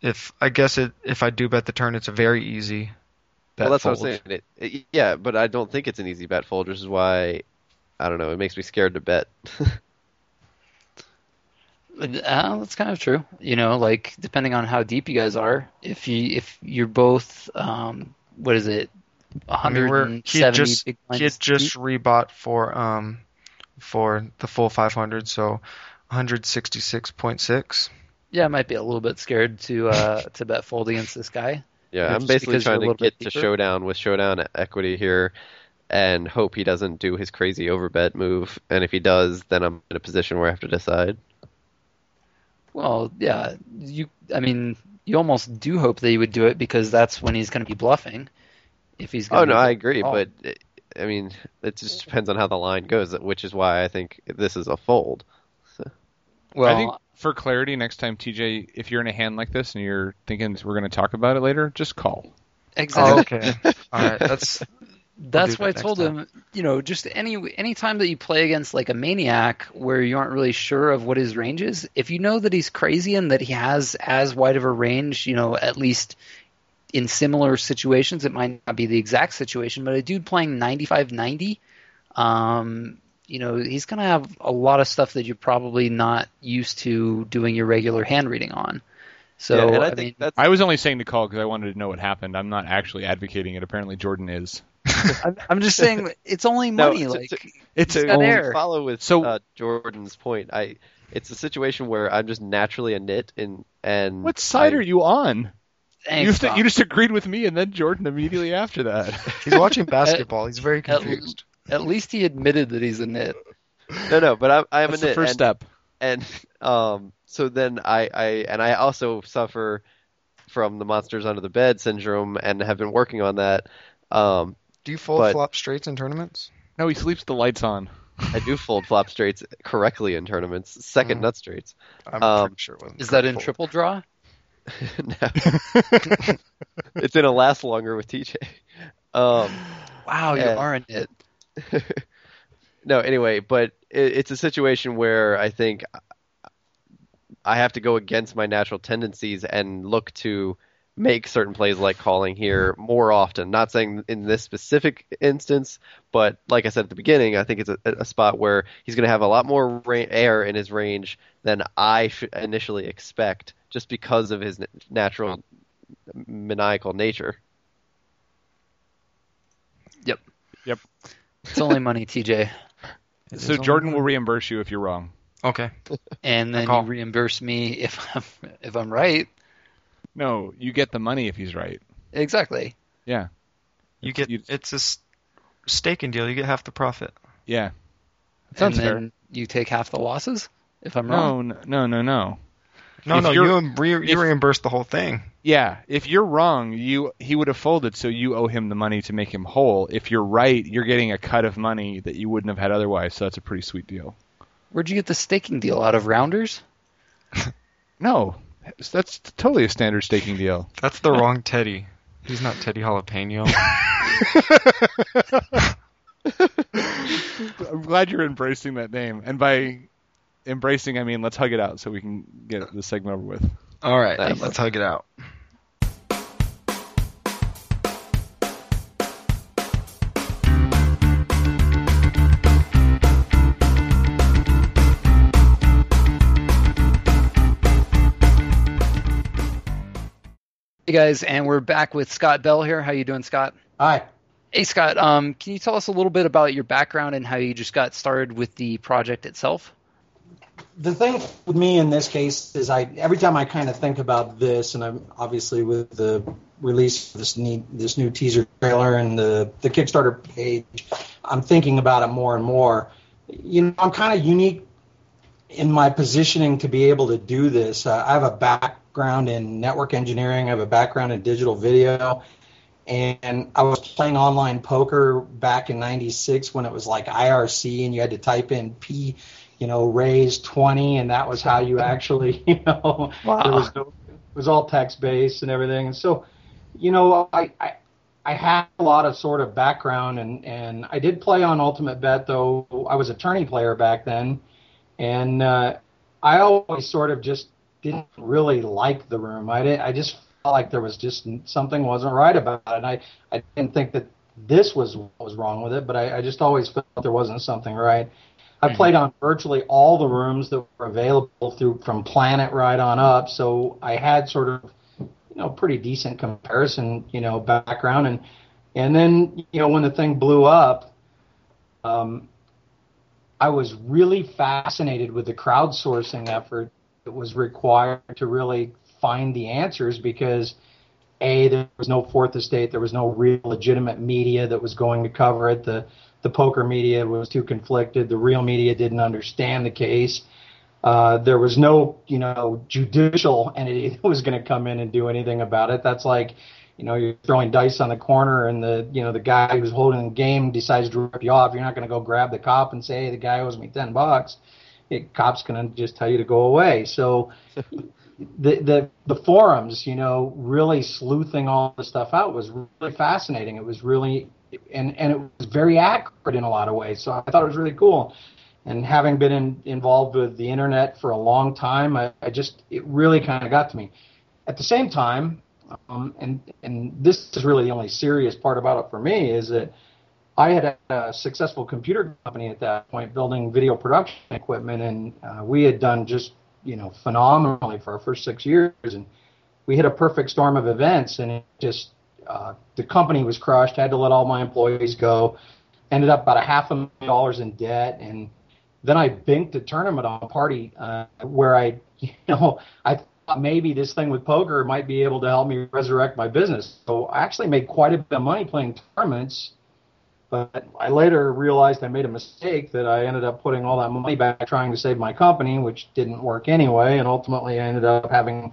if I guess it if I do bet the turn, it's a very easy. Bet well, that's fold. what I'm saying. It, it- yeah, but I don't think it's an easy bet fold, which is why I don't know. It makes me scared to bet. Uh, that's kind of true. You know, like depending on how deep you guys are, if you if you're both, um, what is it, I mean, 170 he just big he blinds just rebought for um for the full 500, so 166.6. Yeah, I might be a little bit scared to uh to bet fold against this guy. Yeah, I'm basically because you're a trying to get to showdown with showdown equity here, and hope he doesn't do his crazy overbet move. And if he does, then I'm in a position where I have to decide. Well, yeah, you. I mean, you almost do hope that he would do it because that's when he's going to be bluffing. If he's. Oh Gonna no, I agree, called. but it, I mean, it just depends on how the line goes, which is why I think this is a fold. Well, I think for clarity, next time TJ, if you're in a hand like this and you're thinking we're going to talk about it later, just call. exactly. Oh, okay. All right. That's That's do why I told next him, you know, just any any time that you play against like a maniac where you aren't really sure of what his range is, if you know that he's crazy and that he has as wide of a range, you know, at least in similar situations, it might not be the exact situation, but a dude playing 95-90, um, you know, he's going to have a lot of stuff that you're probably not used to doing your regular hand reading on. So, yeah, I, I, think mean, that's I was only saying to call because I wanted to know what happened. I'm not actually advocating it. Apparently, Jordan is. I'm, I'm just saying it's only No, money. to- like, to- It's He's to, got follow with So- uh, Jordan's point. I it's a situation where I'm just naturally a nit in and What side I- are you on? thanks, You, st- you just agreed with me and then Jordan immediately after that. he's watching basketball. He's very at- confused. At least he admitted that he's a nit. No, no, but I'm I am That's a the nit, first and, step. and um so then I I and I also suffer from the monsters under the bed syndrome and have been working on that. Um, Do you fold but- flop straights in tournaments? No, he sleeps the lights on. I do fold flop straights correctly in tournaments, second Mm. nut straights. I'm Um, pretty sure it wasn't. Is that in fold. triple draw? No. it's gonna last longer with TJ. Um, Wow, you Yeah. are a nit. no, anyway, but it, it's a situation where I think I have to go against my natural tendencies and look to make certain plays like calling here more often. Not saying in this specific instance, but like I said at the beginning, I think it's a, a spot where he's going to have a lot more ra- air in his range than I should initially expect, just because of his natural maniacal nature. Yep. Yep. It's only money, TJ. It So Jordan will reimburse you if you're wrong. Okay. And then call. you reimburse me if I'm if I'm right. No, you get the money if he's right. Exactly. Yeah, You get You- it's a staking deal. You get half the profit. yeah. That sounds and fair. you take half the losses if I'm wrong. No, no, no, no. No, If no, you're- you em- re- you reimburse the whole thing. Yeah, if you're wrong, you he would have folded, so you owe him the money to make him whole. If you're right, you're getting a cut of money that you wouldn't have had otherwise. So that's a pretty sweet deal. Where'd you get the staking deal out of rounders? No, that's totally a standard staking deal. That's the wrong Teddy. He's not Teddy Jalapeno. I'm glad you're embracing that name, and by embracing, I mean let's hug it out so we can get the segment over with. All right, Nice. let's hug it out. Hey guys, and we're back with Scott Bell here. How you doing, Scott? Hi. Hey Scott, um, can you tell us a little bit about your background and how you just got started with the project itself? The thing with me in this case is I every time I kind of think about this, and I'm obviously with the release of this neat, this new teaser trailer and the the Kickstarter page, I'm thinking about it more and more. You know, I'm kind of unique in my positioning to be able to do this. Uh, I have a background in network engineering. I have a background in digital video. And I was playing online poker back in '96 when it was like IRC, and you had to type in P, you know, raise 20, and that was how you actually, you know, Wow. it was it was all text based and everything. And so, you know, I, I I had a lot of sort of background, and and I did play on Ultimate Bet though. I was a tourney player back then, and uh, I always sort of just didn't really like the room. I didn't. I just felt like there was just something wasn't right about it. And I I didn't think that this was what was wrong with it, but I, I just always felt there wasn't something right. I played on virtually all the rooms that were available through from Planet right on up, so I had sort of you know pretty decent comparison you know background and and then you know when the thing blew up um, I was really fascinated with the crowdsourcing effort that was required to really find the answers because a there was no fourth estate there was no real legitimate media that was going to cover it the the poker media was too conflicted the real media didn't understand the case uh, there was no, you know, judicial entity that was going to come in and do anything about it. That's like, you know, you're throwing dice on the corner, and the you know the guy who's holding the game decides to rip you off. You're not going to go grab the cop and say, "Hey, the guy owes me ten bucks." The cop's to just tell you to go away. So. the, the the forums, you know, really sleuthing all the stuff out was really fascinating. It was really and and it was very accurate in a lot of ways. So I thought it was really cool. And having been in, involved with the internet for a long time, I, I just it really kind of got to me. At the same time, um, and and this is really the only serious part about it for me is that I had a successful computer company at that point, building video production equipment, and uh, we had done just you know phenomenally for our first six years, and we hit a perfect storm of events, and it just uh, the company was crushed. Had to let all my employees go. Ended up about a half a million dollars in debt, and then I binked a tournament on a party uh, where I, you know, I thought maybe this thing with poker might be able to help me resurrect my business. So I actually made quite a bit of money playing tournaments. But I later realized I made a mistake that I ended up putting all that money back trying to save my company, which didn't work anyway. And ultimately, I ended up having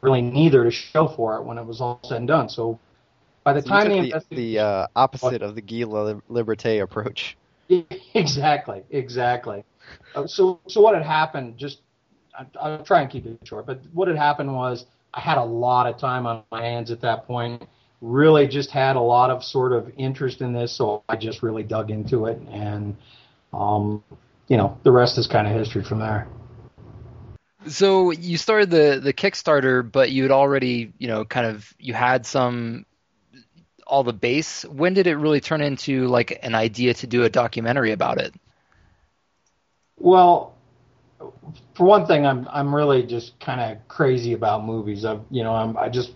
really neither to show for it when it was all said and done. So by the So time you the, took the, the uh, opposite of the Guy Laliberté approach. exactly, exactly. Uh, so, so what had happened? Just I, I'll try and keep it short. But what had happened was I had a lot of time on my hands at that point. Really, just had a lot of sort of interest in this, so I just really dug into it, and um, you know, the rest is kind of history from there. So you started the the Kickstarter, but you had already, you know, kind of you had some all the base. When did it really turn into like an idea to do a documentary about it? Well, for one thing, I'm I'm really just kind of crazy about movies. I've you know I'm I just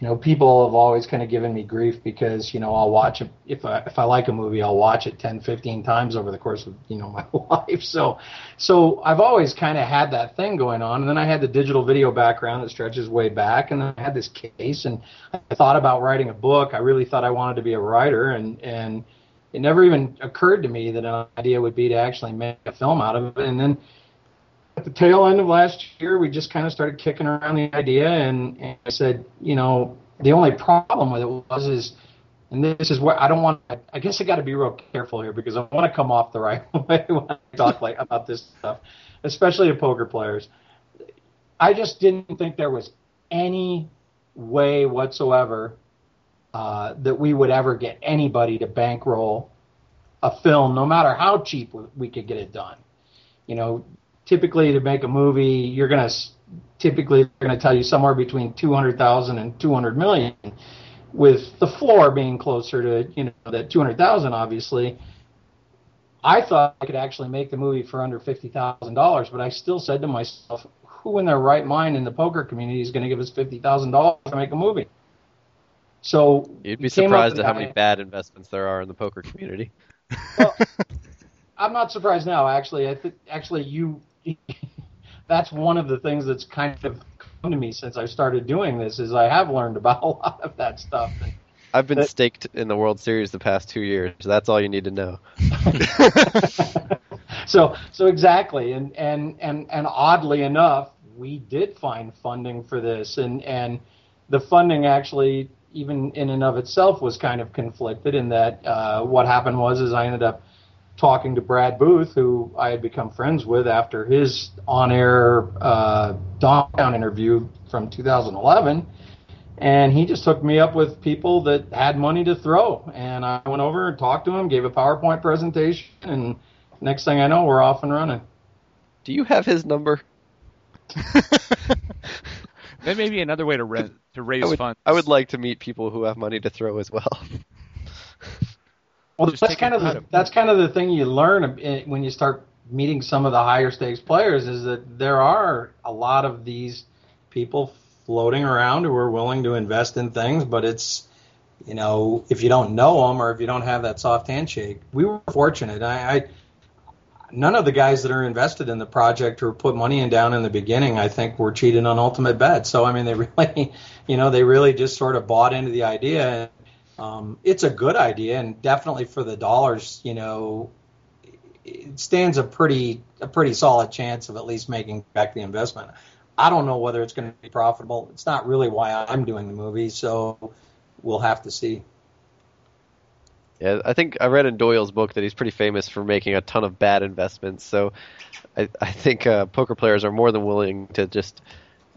you know people have always kind of given me grief because you know I'll watch it if I if I like a movie I'll watch it 10, 15 times over the course of you know my life. So so I've always kind of had that thing going on, and then I had the digital video background that stretches way back, and then I had this case, and I thought about writing a book. I really thought I wanted to be a writer, and and it never even occurred to me that an idea would be to actually make a film out of it. And then at the tail end of last year, we just kind of started kicking around the idea, and, and I said, you know, the only problem with it was is, and this is where I don't want. I guess I got to be real careful here because I want to come off the right way when I talk like about this stuff, especially to poker players. I just didn't think there was any way whatsoever uh, that we would ever get anybody to bankroll a film, no matter how cheap we could get it done. You know, typically to make a movie, you're gonna typically they're gonna tell you somewhere between two hundred thousand and two hundred million, with the floor being closer to you know that two hundred thousand, obviously. I thought I could actually make the movie for under fifty thousand dollars, but I still said to myself, who in their right mind in the poker community is going to give us fifty thousand dollars to make a movie? So you'd be surprised at how many bad investments there are in the poker community. Well, I'm not surprised now. Actually, I think actually you. that's one of the things that's kind of come to me since I started doing this is I have learned about a lot of that stuff. I've been but, staked in the World Series the past two years. That's all you need to know. so so exactly, and and and and oddly enough, we did find funding for this, and and the funding actually even in and of itself was kind of conflicted in that uh, what happened was is I ended up talking to Brad Booth, who I had become friends with after his on-air uh, Down interview from 2011, and he just hooked me up with people that had money to throw, and I went over and talked to him, gave a PowerPoint presentation, and next thing I know, we're off and running. Do you have his number? that may be another way to rent to raise I would, funds. I would like to meet people who have money to throw as well. well, that's kind of the, that's kind of the thing you learn eh, when you start meeting some of the higher stakes players is that there are a lot of these people floating around who are willing to invest in things, but it's you know if you don't know them or if you don't have that soft handshake. We were fortunate. I, I none of the guys that are invested in the project or put money in down in the beginning, I think, were cheating on ultimate bet. So I mean, they really, you know, they really just sort of bought into the idea. Um, it's a good idea, and definitely for the dollars, you know, it stands a pretty a pretty solid chance of at least making back the investment. I don't know whether it's going to be profitable. It's not really why I'm doing the movie, so we'll have to see. Yeah, I think I read in Doyle's book that he's pretty famous for making a ton of bad investments. So I, I think uh, poker players are more than willing to just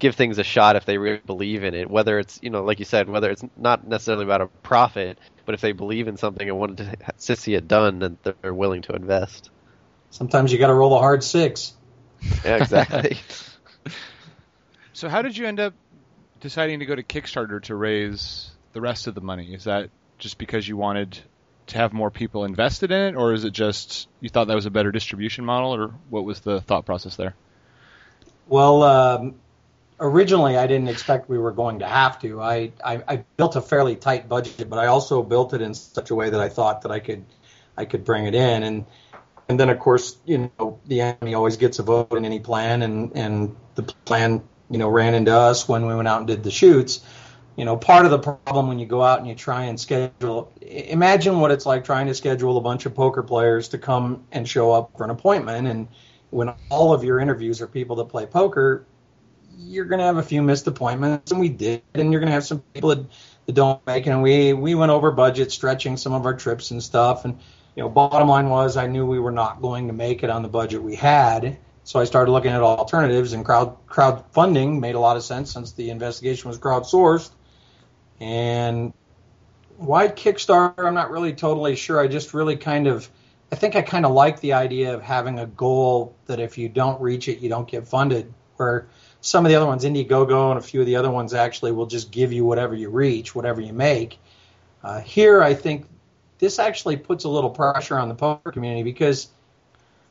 give things a shot if they really believe in it. Whether it's you know, like you said, whether it's not necessarily about a profit, but if they believe in something and want to, to see it done, then they're willing to invest. Sometimes you got to roll a hard six. Yeah, exactly. so how did you end up deciding to go to Kickstarter to raise the rest of the money? Is that just because you wanted to have more people invested in it, or is it just you thought that was a better distribution model, or what was the thought process there? Well, um, originally I didn't expect we were going to have to. I, I, I built a fairly tight budget, but I also built it in such a way that I thought that I could I could bring it in, and and then of course you know the enemy always gets a vote in any plan, and and the plan you know ran into us when we went out and did the shoots you know, part of the problem when you go out and you try and schedule, imagine what it's like trying to schedule a bunch of poker players to come and show up for an appointment. And when all of your interviews are people that play poker, you're going to have a few missed appointments, and we did. And you're going to have some people that, that don't make it. And we, we went over budget, stretching some of our trips and stuff. And, you know, bottom line was I knew we were not going to make it on the budget we had. So I started looking at alternatives, and crowd crowdfunding made a lot of sense since the investigation was crowdsourced and why Kickstarter? I'm not really totally sure. I just really kind of, I think I kind of like the idea of having a goal that if you don't reach it, you don't get funded. Where some of the other ones, Indiegogo and a few of the other ones, actually will just give you whatever you reach, whatever you make. Uh, here, I think this actually puts a little pressure on the poker community because,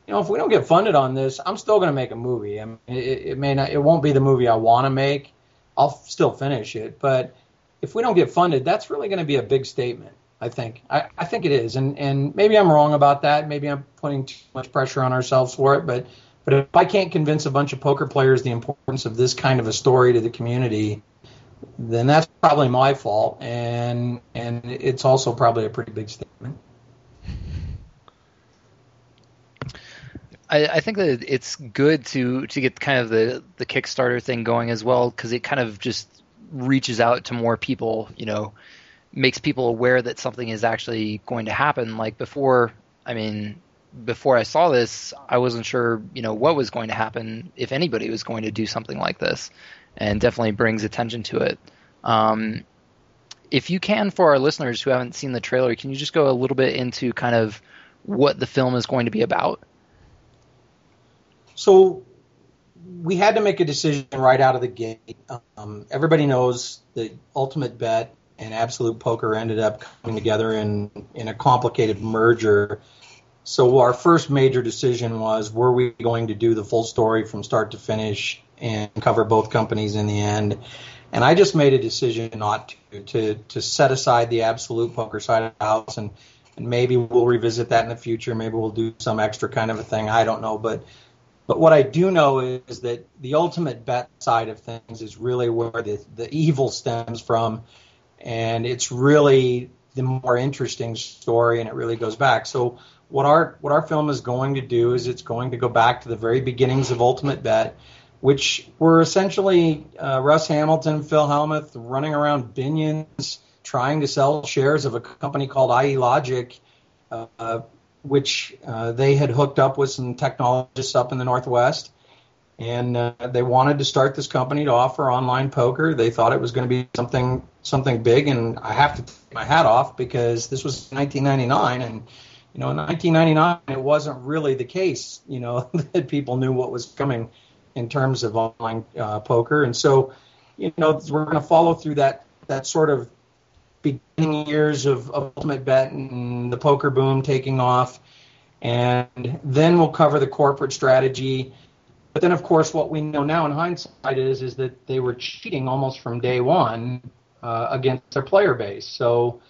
you know, if we don't get funded on this, I'm still going to make a movie. I mean, it, it may not, it won't be the movie I want to make. I'll still finish it, but if we don't get funded, that's really going to be a big statement. I think. I, I think it is, and and maybe I'm wrong about that. Maybe I'm putting too much pressure on ourselves for it. But but if I can't convince a bunch of poker players the importance of this kind of a story to the community, then that's probably my fault, and and it's also probably a pretty big statement. I, I think that it's good to to get kind of the the Kickstarter thing going as well because it kind of just reaches out to more people, you know, makes people aware that something is actually going to happen. Like before, I mean, before I saw this, I wasn't sure, you know, what was going to happen if anybody was going to do something like this, and definitely brings attention to it. Um, if you can, for our listeners who haven't seen the trailer, can you just go a little bit into kind of what the film is going to be about? So we had to make a decision right out of the gate. Um, everybody knows the ultimate bet and absolute poker ended up coming together in in a complicated merger. So our first major decision was were we going to do the full story from start to finish and cover both companies in the end? And I just made a decision not to to to set aside the absolute poker side of the house and and maybe we'll revisit that in the future. Maybe we'll do some extra kind of a thing. I don't know, but but what I do know is that the ultimate bet side of things is really where the, the evil stems from. And it's really the more interesting story and it really goes back. So what our what our film is going to do is it's going to go back to the very beginnings of Ultimate Bet, which were essentially uh, Russ Hamilton, Phil Hellmuth running around Binions trying to sell shares of a company called IE Logic, uh, which uh, they had hooked up with some technologists up in the Northwest. And uh, they wanted to start this company to offer online poker. They thought it was going to be something something big, and I have to take my hat off because this was 1999, and you know, in 1999, it wasn't really the case. You know that people knew what was coming in terms of online uh, poker, and so you know we're going to follow through that that sort of beginning years of, of Ultimate Bet and the poker boom taking off. And then we'll cover the corporate strategy. But then, of course, what we know now in hindsight is is that they were cheating almost from day one uh, against their player base. So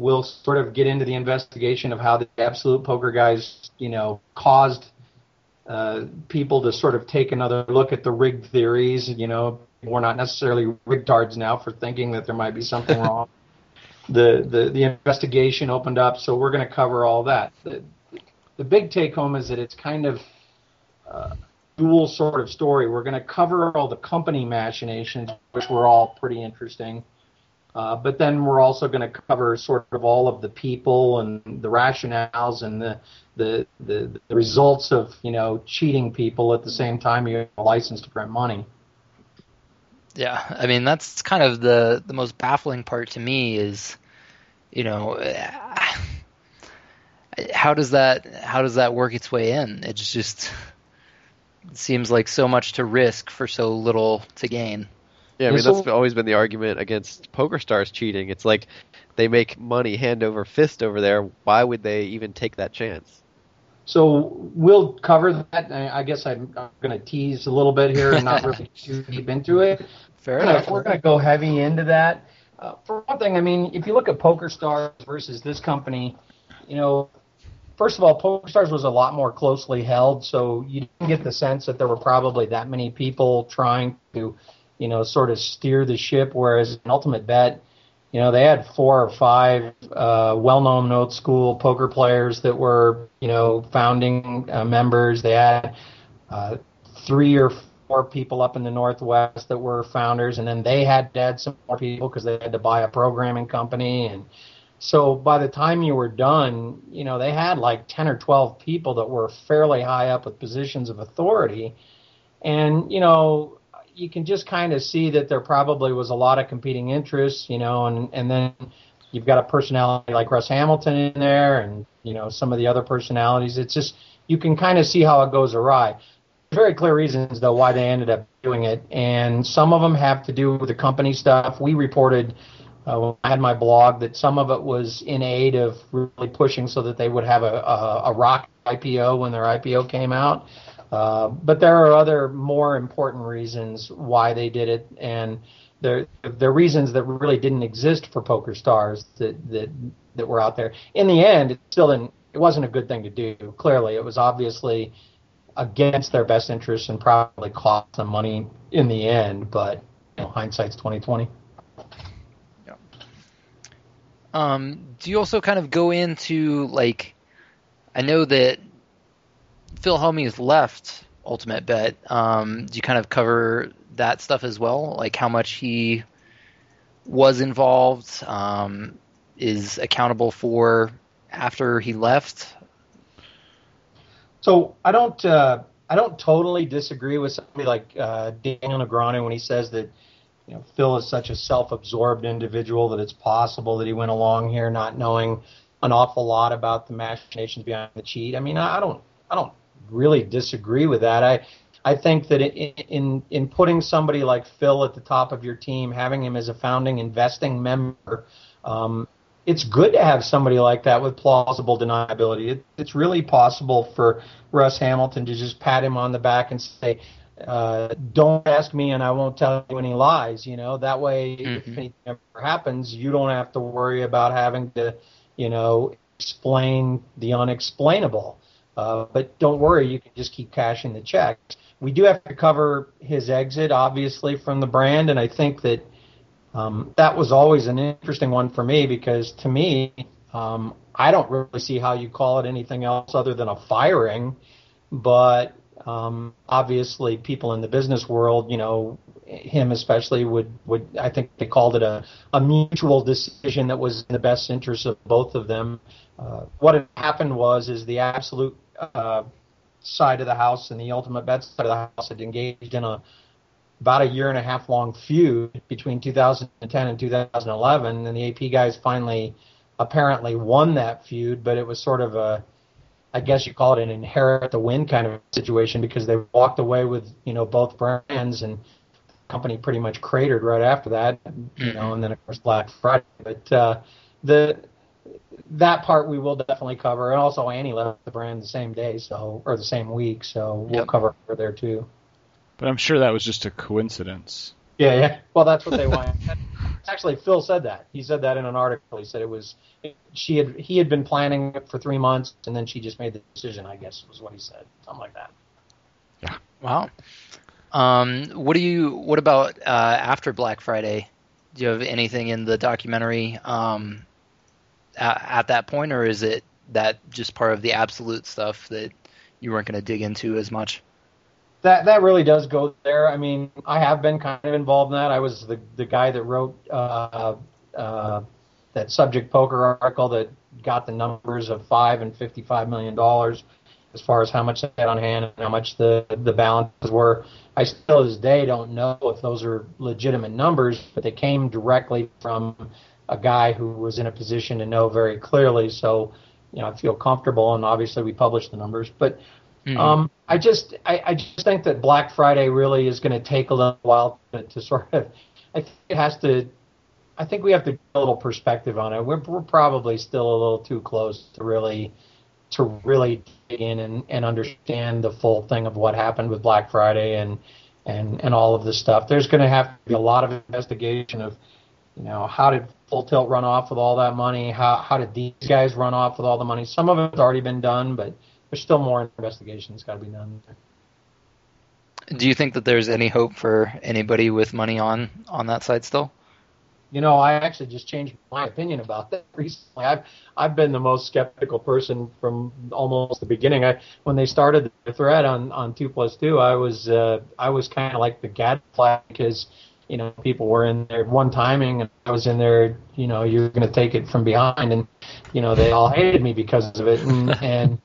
we'll sort of get into the investigation of how the absolute poker guys, you know, caused uh, people to sort of take another look at the rigged theories. You know, we're not necessarily rigtards now for thinking that there might be something wrong the, the, the investigation opened up, so we're going to cover all that. The, the big take home is that it's kind of uh, dual sort of story. We're going to cover all the company machinations, which were all pretty interesting. Uh, but then we're also going to cover sort of all of the people and the rationales and the, the the the results of you know cheating people at the same time you have a license to print money. Yeah, I mean that's kind of the the most baffling part to me is, you know, how does that how does that work its way in? It's just it seems like so much to risk for so little to gain. Yeah, I mean So- that's always been the argument against PokerStars cheating. It's like they make money hand over fist over there. Why would they even take that chance? So we'll cover that. I I guess I'm, I'm going to tease a little bit here and not really too deep into it. Fair We're gonna- enough. We're going to go heavy into that. Uh, for one thing, I mean, if you look at PokerStars versus this company, you know, first of all, PokerStars was a lot more closely held, so you didn't get the sense that there were probably that many people trying to, you know, sort of steer the ship. Whereas in Ultimate Bet, you know, they had four or five uh, well-known old school poker players that were, you know, founding uh, members. They had uh, three or four people up in the Northwest that were founders, and then they had to add some more people because they had to buy a programming company. And so by the time you were done, you know, they had like 10 or 12 people that were fairly high up with positions of authority. And, you know, you can just kind of see that there probably was a lot of competing interests, you know, and, and then you've got a personality like Russ Hamilton in there and, you know, some of the other personalities. It's just, you can kind of see how it goes awry. Very clear reasons, though, why they ended up doing it. And some of them have to do with the company stuff. We reported uh, I had my blog that some of it was in aid of really pushing so that they would have a, a, a rock IPO when their IPO came out. Uh, but there are other more important reasons why they did it, and there there are reasons that really didn't exist for PokerStars that that that were out there. In the end, it still didn't. It wasn't a good thing to do. Clearly, it was obviously against their best interests and probably cost them money in the end. But you know, hindsight's twenty twenty. Yeah. Um, do you also kind of go into like, I know that Phil Hellmuth left Ultimate Bet. Um, do you kind of cover that stuff as well? Like how much he was involved, um, is accountable for after he left? So I don't uh, I don't totally disagree with somebody like uh, Daniel Negreanu when he says that you know Phil is such a self-absorbed individual that it's possible that he went along here not knowing an awful lot about the machinations behind the cheat. I mean, I don't I don't really disagree with that. I I think that in in, in putting somebody like Phil at the top of your team, having him as a founding investing member. Um, it's good to have somebody like that with plausible deniability. It, it's really possible for Russ Hamilton to just pat him on the back and say, uh, "Don't ask me, and I won't tell you any lies." You know, that way, if Mhm. anything ever happens, you don't have to worry about having to, you know, explain the unexplainable. Uh, but don't worry, you can just keep cashing the checks. We do have to cover his exit, obviously, from the brand, and I think that um, that was always an interesting one for me because to me, um, I don't really see how you call it anything else other than a firing. But um, obviously, people in the business world, you know, him especially would would I think they called it a a mutual decision that was in the best interest of both of them. Uh, what had happened was is the absolute uh, side of the house and the ultimate bet side of the house had engaged in a about a year and a half long feud between 2010 and 2011, and the AP guys finally apparently won that feud, but it was sort of a, I guess you call it an inherit the win kind of situation because they walked away with you know both brands and the company pretty much cratered right after that, you know, and then of course Black Friday. But uh, the that part we will definitely cover, and also Annie left the brand the same day, so or the same week, so we'll Yep. cover her there too. But I'm sure that was just a coincidence. Yeah, yeah. Well, that's what they want. Actually, Phil said that. He said that in an article. He said it was she had he had been planning it for three months, and then she just made the decision. I guess was what he said, something like that. Yeah. Wow. Um, what do you? What about uh, after Black Friday? Do you have anything in the documentary um, at, at that point, or is it that just part of the absolute stuff that you weren't going to dig into as much? that that really does go there. I mean, I have been kind of involved in that. I was the the guy that wrote uh, uh, that subject poker article that got the numbers of five and fifty five million dollars as far as how much they had on hand and how much the the balances were. I still to this day don't know if those are legitimate numbers, but they came directly from a guy who was in a position to know very clearly. So, you know, I feel comfortable, and obviously we published the numbers, but. Mm-hmm. Um, I just, I, I just think that Black Friday really is going to take a little while to, to sort of. I think it has to I think we have to get a little perspective on it. We're, we're probably still a little too close to really to really dig in and, and understand the full thing of what happened with Black Friday and and and all of this stuff. There's going to have to be a lot of investigation of you know how did Full Tilt run off with all that money? How how did these guys run off with all the money? Some of it's already been done, but there's still more investigation that's got to be done. Do you think that there's any hope for anybody with money on on that side still? you know, I actually just changed my opinion about that recently. I've I've been the most skeptical person from almost the beginning. I when they started the thread on on two plus two, I was uh, I was kind of like the gadfly because you know people were in there one timing and I was in there. You know, you're going to take it from behind, and you know they all hated me because of it. And and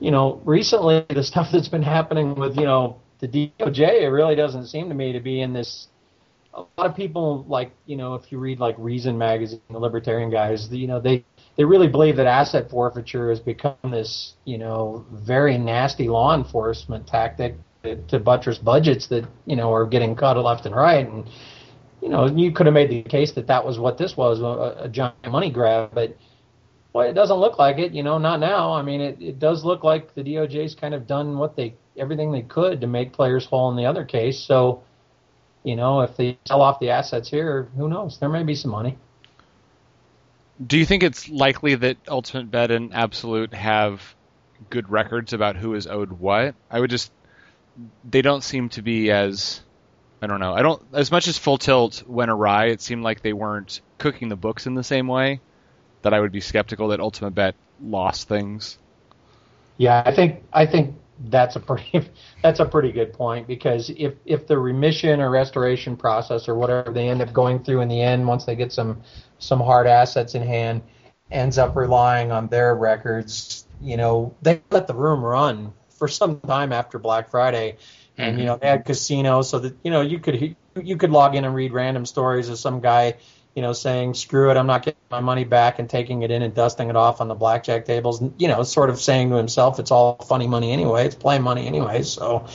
you know, recently the stuff that's been happening with you know the DOJ, it really doesn't seem to me to be in this a lot of people like you know if you read like Reason magazine, the libertarian guys, you know they they really believe that asset forfeiture has become this you know very nasty law enforcement tactic to, to buttress budgets that you know are getting cut left and right and you know you could have made the case that that was what this was a, a giant money grab but well it doesn't look like it you know not now i mean it, it does look like the doj's kind of done what they everything they could to make players whole in the other case so you know, if they sell off the assets here, who knows? There may be some money. Do you think it's likely that Ultimate Bet and Absolute have good records about who is owed what? I would just they don't seem to be as I don't know. I don't as much as Full Tilt went awry. It seemed like they weren't cooking the books in the same way. That I would be skeptical that Ultimate Bet lost things. Yeah, I think I think that's a pretty that's a pretty good point because if if the remission or restoration process or whatever they end up going through in the end once they get some some hard assets in hand ends up relying on their records you know they let the room run for some time after black friday and you mm-hmm. know they had casinos so that you know you could you could log in and read random stories of some guy you know, saying screw it, I'm not getting my money back and taking it in and dusting it off on the blackjack tables. You know, sort of saying to himself, it's all funny money anyway. It's play money anyway. So,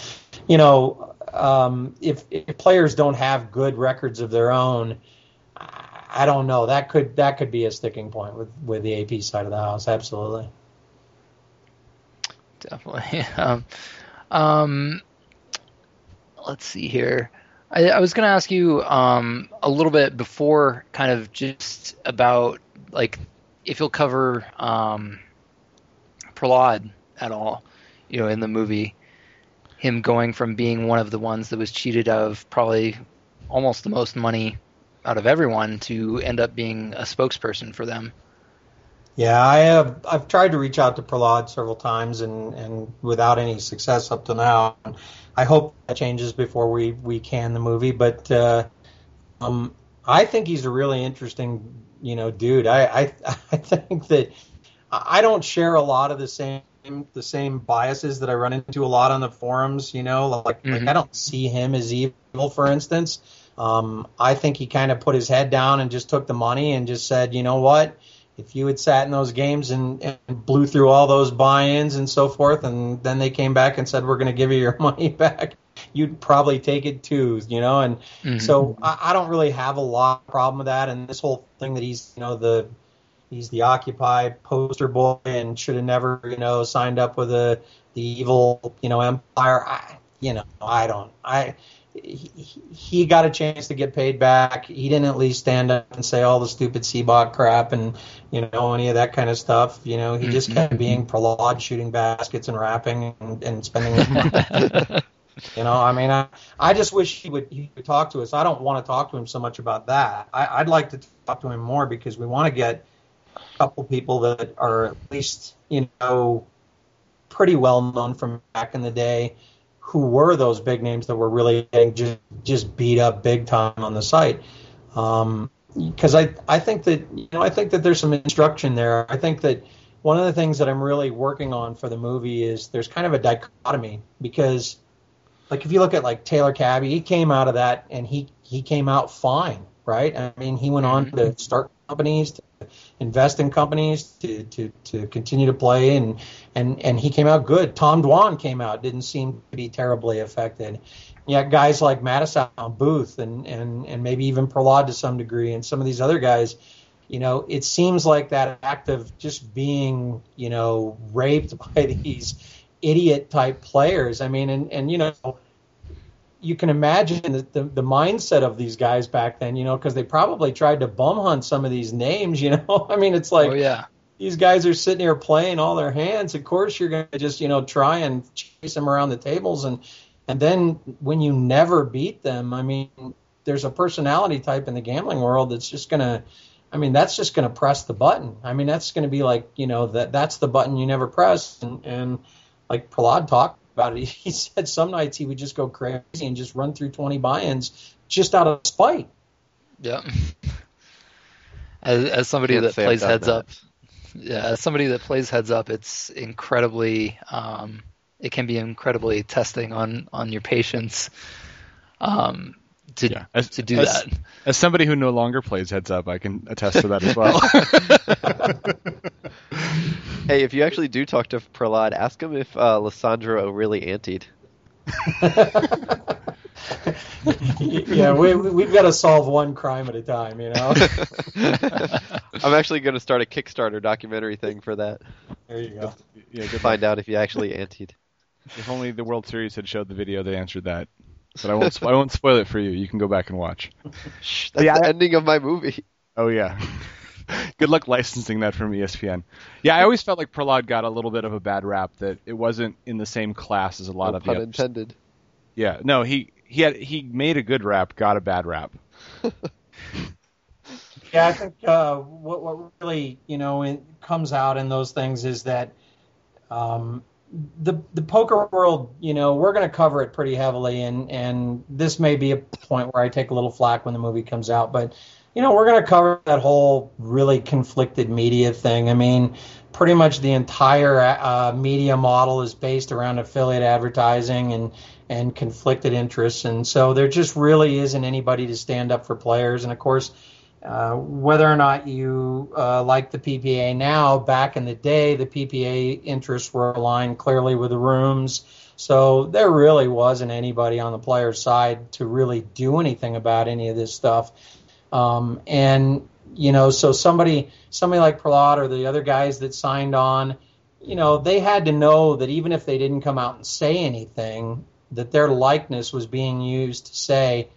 you know, um, if, if players don't have good records of their own, I don't know. That could that could be a sticking point with with the AP side of the house. Absolutely. Definitely. Um, um, let's see here. I, I was going to ask you um, a little bit before, kind of just about like if you'll cover um, Prahlad at all, you know, in the movie, him going from being one of the ones that was cheated of probably almost the most money out of everyone to end up being a spokesperson for them. Yeah, I have. I've tried to reach out to Prahlad several times, and and without any success up to now. I hope that changes before we we can the movie. But uh, um, I think he's a really interesting, you know, dude. I I, I think that I don't share a lot of the same the same biases that I run into a lot on the forums. You know, like, mm-hmm. like I don't see him as evil, for instance. Um, I think he kind of put his head down and just took the money and just said, you know what, if you had sat in those games and, and blew through all those buy-ins and so forth, and then they came back and said we're going to give you your money back, you'd probably take it too, you know. And mm-hmm. so I, I don't really have a lot of problem with that. And this whole thing that he's, you know, the he's the Occupy poster boy and should have never, you know, signed up with the the evil, you know, empire. I, you know, I don't. I he, got a chance to get paid back. He didn't at least stand up and say all the stupid Seabot crap and you know any of that kind of stuff. You know, he mm-hmm. just kept being Prahlad, shooting baskets and rapping and, and spending. you know, I mean, I, I just wish he would he would talk to us. I don't want to talk to him so much about that. I, I'd like to talk to him more because we want to get a couple people that are at least you know pretty well known from back in the day who were those big names that were really getting just just beat up big time on the site. Um, because I I think that you know I think that there's some instruction there. I think that one of the things that I'm really working on for the movie is there's kind of a dichotomy because like if you look at like Taylor Caby, he came out of that and he he came out fine, right? I mean, he went on to start companies, to invest in companies, to to to continue to play, and and and he came out good. Tom Dwan came out, didn't seem to be terribly affected. Yeah, guys like Mattisau, Booth, and and and maybe even Prahlad to some degree, and some of these other guys. You know, it seems like that act of just being, you know, raped by these idiot type players. I mean, and and you know, you can imagine the, the, the mindset of these guys back then, you know, because they probably tried to bum hunt some of these names, you know. I mean, it's like oh yeah, these guys are sitting here playing all their hands. Of course, you're going to just, you know, try and chase them around the tables, and and then when you never beat them, I mean, there's a personality type in the gambling world that's just going to. I mean, that's just going to press the button. I mean, that's going to be like, you know, that that's the button you never press. And, and like Prahlad talked about it, he said some nights he would just go crazy and just run through 20 buy-ins just out of spite. yeah. As, as somebody Can't that plays heads that. up, yeah, as somebody that plays heads up, it's incredibly, um, it can be incredibly testing on on your patience, um, to Yeah. As- to do as- that. As somebody who no longer plays heads up, I can attest to that as well. Hey, if you actually do talk to Prahlad, ask him if uh, Lissandro really antied. yeah, we, we've got to solve one crime at a time, you know. I'm actually going to start a Kickstarter documentary thing for that. There you go. yeah, To good find out if he actually antied. If only the World Series had showed the video that answered that. But I won't. I won't spoil it for you. You can go back and watch. Shh, that's Yeah, the I- ending of my movie. Oh yeah. Good luck licensing that from ESPN. Yeah, I always felt like Prahlad got a little bit of a bad rap that it wasn't in the same class as a lot No of the pun others. intended. Yeah, no, he he had he made a good rap, got a bad rap. Yeah, I think uh, what what really you know comes out in those things is that um, the the poker world, you know, we're going to cover it pretty heavily, and and this may be a point where I take a little flack when the movie comes out, but you know, we're going to cover that whole really conflicted media thing. I mean, pretty much the entire uh, media model is based around affiliate advertising and and conflicted interests, and so there just really isn't anybody to stand up for players, and of course. Uh, whether or not you uh, like the PPA now, back in the day, the PPA interests were aligned clearly with the rooms. So there really wasn't anybody on the player's side to really do anything about any of this stuff. Um, and you know, so somebody somebody like Prahlad or the other guys that signed on, you know, they had to know that even if they didn't come out and say anything, that their likeness was being used to say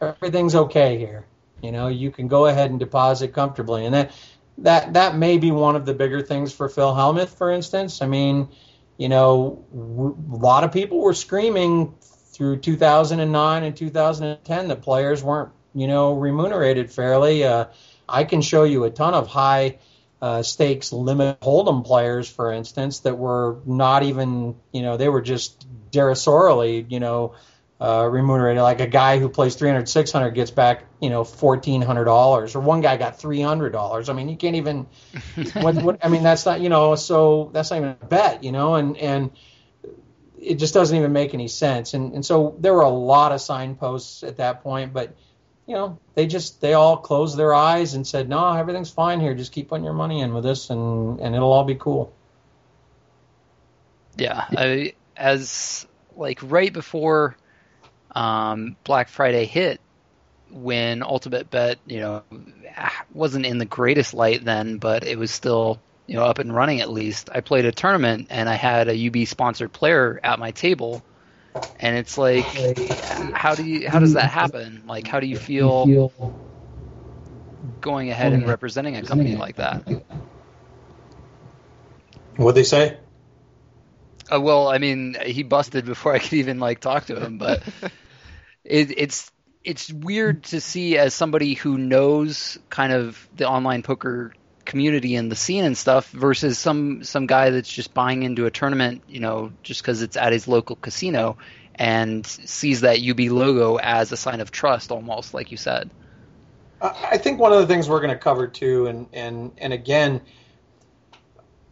everything's okay here. You know, you can go ahead and deposit comfortably, and that that that may be one of the bigger things for Phil Hellmuth, for instance. I mean, you know, w- a lot of people were screaming through 2009 and 2010 that players weren't, you know, remunerated fairly. Uh, I can show you a ton of high uh, stakes limit hold'em players, for instance, that were not even, you know, they were just derisorially, you know, uh, remunerated. Like a guy who plays 300, 600 gets back, you know, $1,400, or one guy got $300. I mean, you can't even, what, what, I mean, that's not, you know, so that's not even a bet, you know, and, and it just doesn't even make any sense. And, and so there were a lot of signposts at that point, but, you know, they just, they all closed their eyes and said, no, everything's fine here. Just keep putting your money in with this and, and it'll all be cool. Yeah, I, as like right before um, Black Friday hit, when Ultimate Bet, you know, wasn't in the greatest light then, but it was still you know up and running at least. I played a tournament and I had a UB sponsored player at my table, and it's like, how do you how does that happen? Like, how do you feel going ahead and representing a company like that? What'd they say? Uh, well, I mean, he busted before I could even like talk to him, but it, it's it's weird to see as somebody who knows kind of the online poker community and the scene and stuff versus some some guy that's just buying into a tournament, you know, just because it's at his local casino and sees that UB logo as a sign of trust, almost like you said. I think one of the things we're going to cover too, and and and again,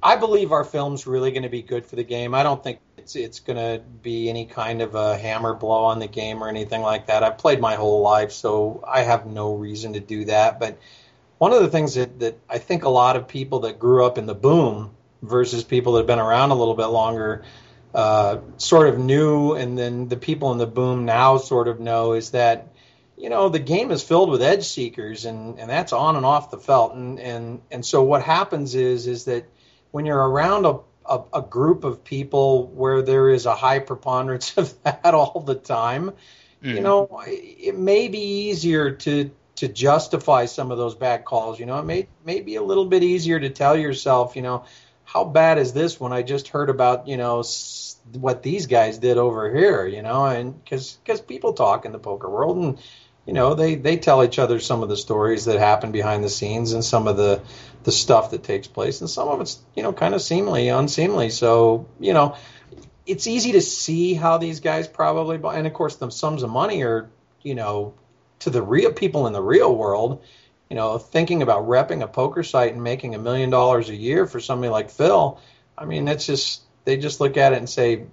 I believe our film's really going to be good for the game. I don't think it's it's going to be any kind of a hammer blow on the game or anything like that. I've played my whole life, so I have no reason to do that. But one of the things that, that I think a lot of people that grew up in the boom versus people that have been around a little bit longer uh, sort of knew, and then the people in the boom now sort of know is that you know the game is filled with edge seekers, and and that's on and off the felt, and and and so what happens is is that when you're around a a, a group of people where there is a high preponderance of that all the time, mm-hmm. you know, it may be easier to to justify some of those bad calls. You know, it may may be a little bit easier to tell yourself, you know, how bad is this when I just heard about you know what these guys did over here, you know, and because because people talk in the poker world and you know they they tell each other some of the stories that happen behind the scenes and some of the the stuff that takes place and some of it's you know kind of seemly unseemly so you know it's easy to see how these guys probably and of course the sums of money are you know to the real people in the real world you know thinking about repping a poker site and making a million dollars a year for somebody like phil i mean it's just they just look at it and say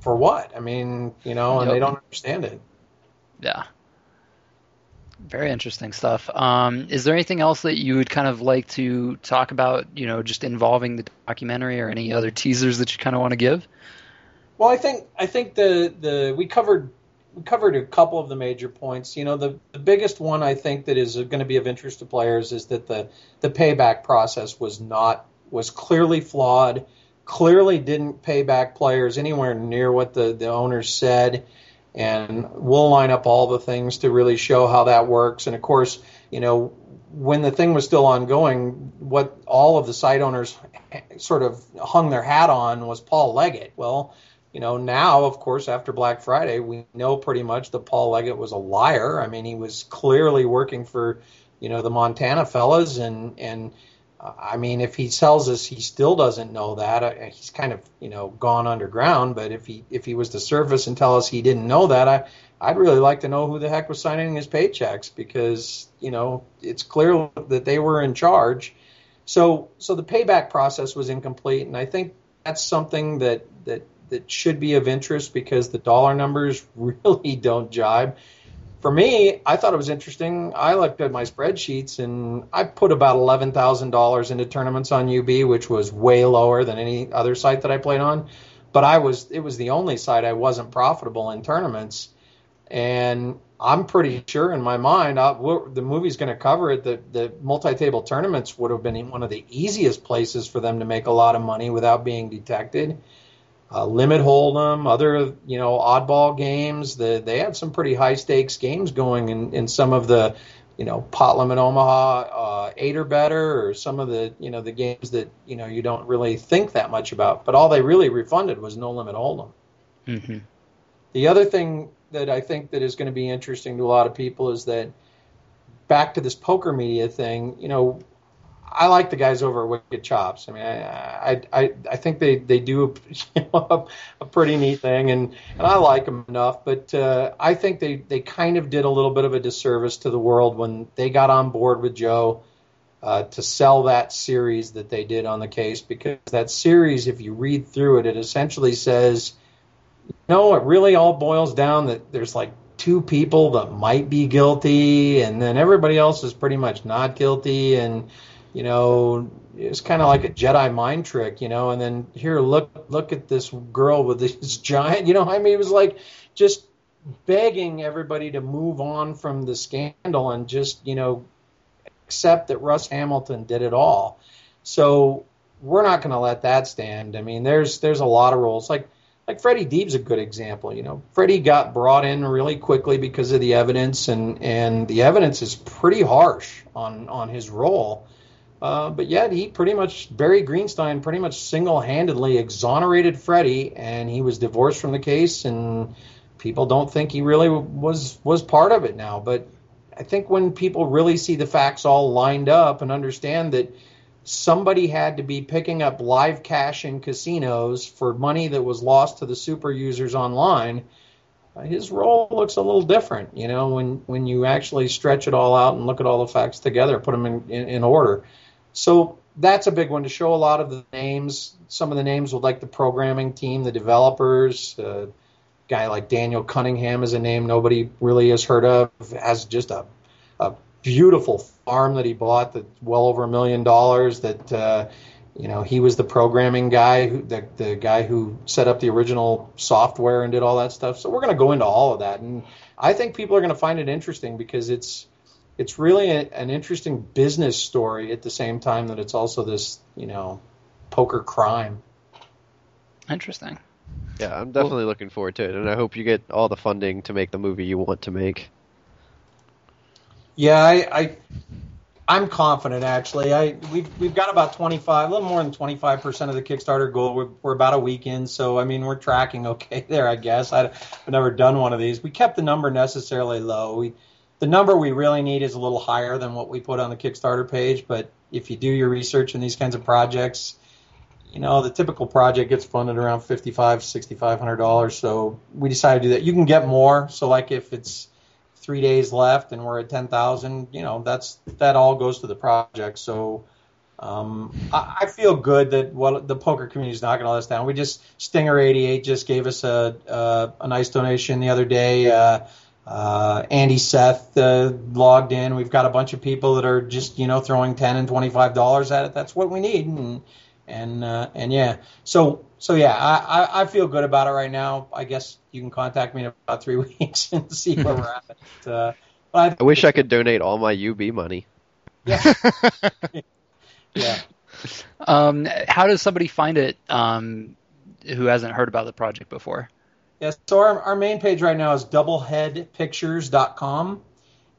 for what i mean you know and yep. they don't understand it yeah very interesting stuff. Um, is there anything else that you would kind of like to talk about, you know, just involving the documentary or any other teasers that you kind of want to give? Well, I think I think the the we covered we covered a couple of the major points. You know, the the biggest one I think that is going to be of interest to players is that the the payback process was not was clearly flawed, clearly didn't pay back players anywhere near what the the owners said and we'll line up all the things to really show how that works. And of course, you know, when the thing was still ongoing, what all of the site owners sort of hung their hat on was Paul Leggett. Well, you know, now, of course, after Black Friday, we know pretty much that Paul Leggett was a liar. I mean, he was clearly working for, you know, the Montana fellas, and and I mean, if he tells us he still doesn't know that, uh, he's kind of you know gone underground. But if he if he was to surface and tell us he didn't know that, I I'd really like to know who the heck was signing his paychecks because you know it's clear that they were in charge. So so the payback process was incomplete, and I think that's something that that that should be of interest because the dollar numbers really don't jibe for me, I thought it was interesting. I looked at my spreadsheets and I put about eleven thousand dollars into tournaments on UB, which was way lower than any other site that I played on. But I was it was the only site I wasn't profitable in tournaments, and I'm pretty sure in my mind I, the movie's going to cover it. that the multi-table tournaments would have been one of the easiest places for them to make a lot of money without being detected uh, limit hold'em, other you know oddball games. The, they had some pretty high stakes games going in, in some of the you know pot limit Omaha, uh, eight or better, or some of the you know the games that you know you don't really think that much about. But all they really refunded was no limit hold'em. Mm-hmm. The other thing that I think that is going to be interesting to a lot of people is that back to this poker media thing, you know, I like the guys over at Wicked Chops. I mean, I I I think they they do you know, a, pretty neat thing, and and I like them enough. But uh, I think they they kind of did a little bit of a disservice to the world when they got on board with Joe. Uh, to sell that series that they did on the case because that series, if you read through it, it essentially says, no, it really all boils down that there's like two people that might be guilty, and then everybody else is pretty much not guilty, and you know, it's kind of like a Jedi mind trick, you know. And then here, look, look at this girl with this giant, you know. I mean, it was like just begging everybody to move on from the scandal and just, you know, accept that Russ Hamilton did it all. So we're not going to let that stand. I mean, there's there's a lot of rules like like Freddie Deeb's a good example. You know, Freddie got brought in really quickly because of the evidence, and and the evidence is pretty harsh on on his role. Uh, but yet he pretty much Barry Greenstein pretty much single-handedly exonerated Freddie, and he was divorced from the case. And people don't think he really was was part of it now. But I think when people really see the facts all lined up and understand that somebody had to be picking up live cash in casinos for money that was lost to the super users online, uh, his role looks a little different. You know, when when you actually stretch it all out and look at all the facts together, put them in, in, in order. So that's a big one to show a lot of the names. Some of the names with like the programming team, the developers. Uh, guy like Daniel Cunningham is a name nobody really has heard of. Has just a a beautiful farm that he bought that's well over a million dollars. That uh, you know he was the programming guy, who, the the guy who set up the original software and did all that stuff. So we're going to go into all of that, and I think people are going to find it interesting because it's it's really a, an interesting business story at the same time that it's also this you know poker crime. Interesting. Yeah, I'm definitely looking forward to it, and I hope you get all the funding to make the movie you want to make. Yeah, I, I I'm confident actually. I we've we've got about 25, a little more than 25 percent of the Kickstarter goal. We're, we're about a week in, so I mean we're tracking okay there, I guess. I, I've never done one of these. We kept the number necessarily low. We the number we really need is a little higher than what we put on the Kickstarter page, but if you do your research in these kinds of projects, you know the typical project gets funded around 55 6500 dollars so we decided to do that you can get more so like if it's three days left and we're at 10000 you know that's that all goes to the project so um, I, I feel good that what the poker community is knocking all this down. We just Stinger eighty eight just gave us a, a a nice donation the other day. Uh, uh, Andy Seth uh, logged in. We've got a bunch of people that are just you know throwing ten and twenty five dollars at it. That's what we need, and and uh, and yeah. So so yeah, I, I, I feel good about it right now. I guess you can contact me in about three weeks and see where we're at. But, uh, but I, I wish I could donate all my UB money. Yeah. yeah. Um, how does somebody find it um, who hasn't heard about the project before? Yeah, so our, our main page right now is doubleheadpictures.com,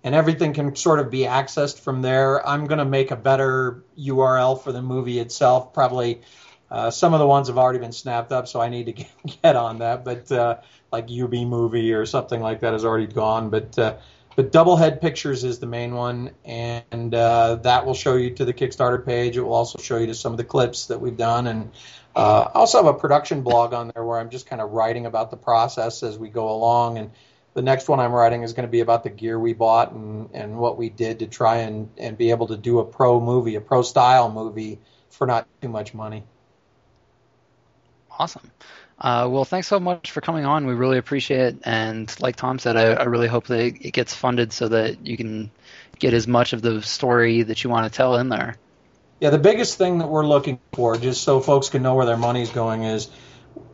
and everything can sort of be accessed from there. I'm going to make a better URL for the movie itself. Probably uh, some of the ones have already been snapped up, so I need to get, get on that. But uh, like UB movie or something like that is already gone. But uh, but Doublehead Pictures is the main one, and uh, that will show you to the Kickstarter page. It will also show you to some of the clips that we've done, and uh, I also have a production blog on there where I'm just kind of writing about the process as we go along. And the next one I'm writing is going to be about the gear we bought and, and what we did to try and, and be able to do a pro movie, a pro style movie for not too much money. Awesome. Uh, well, thanks so much for coming on. We really appreciate it. And like Tom said, I, I really hope that it gets funded so that you can get as much of the story that you want to tell in there. Yeah, the biggest thing that we're looking for, just so folks can know where their money's going, is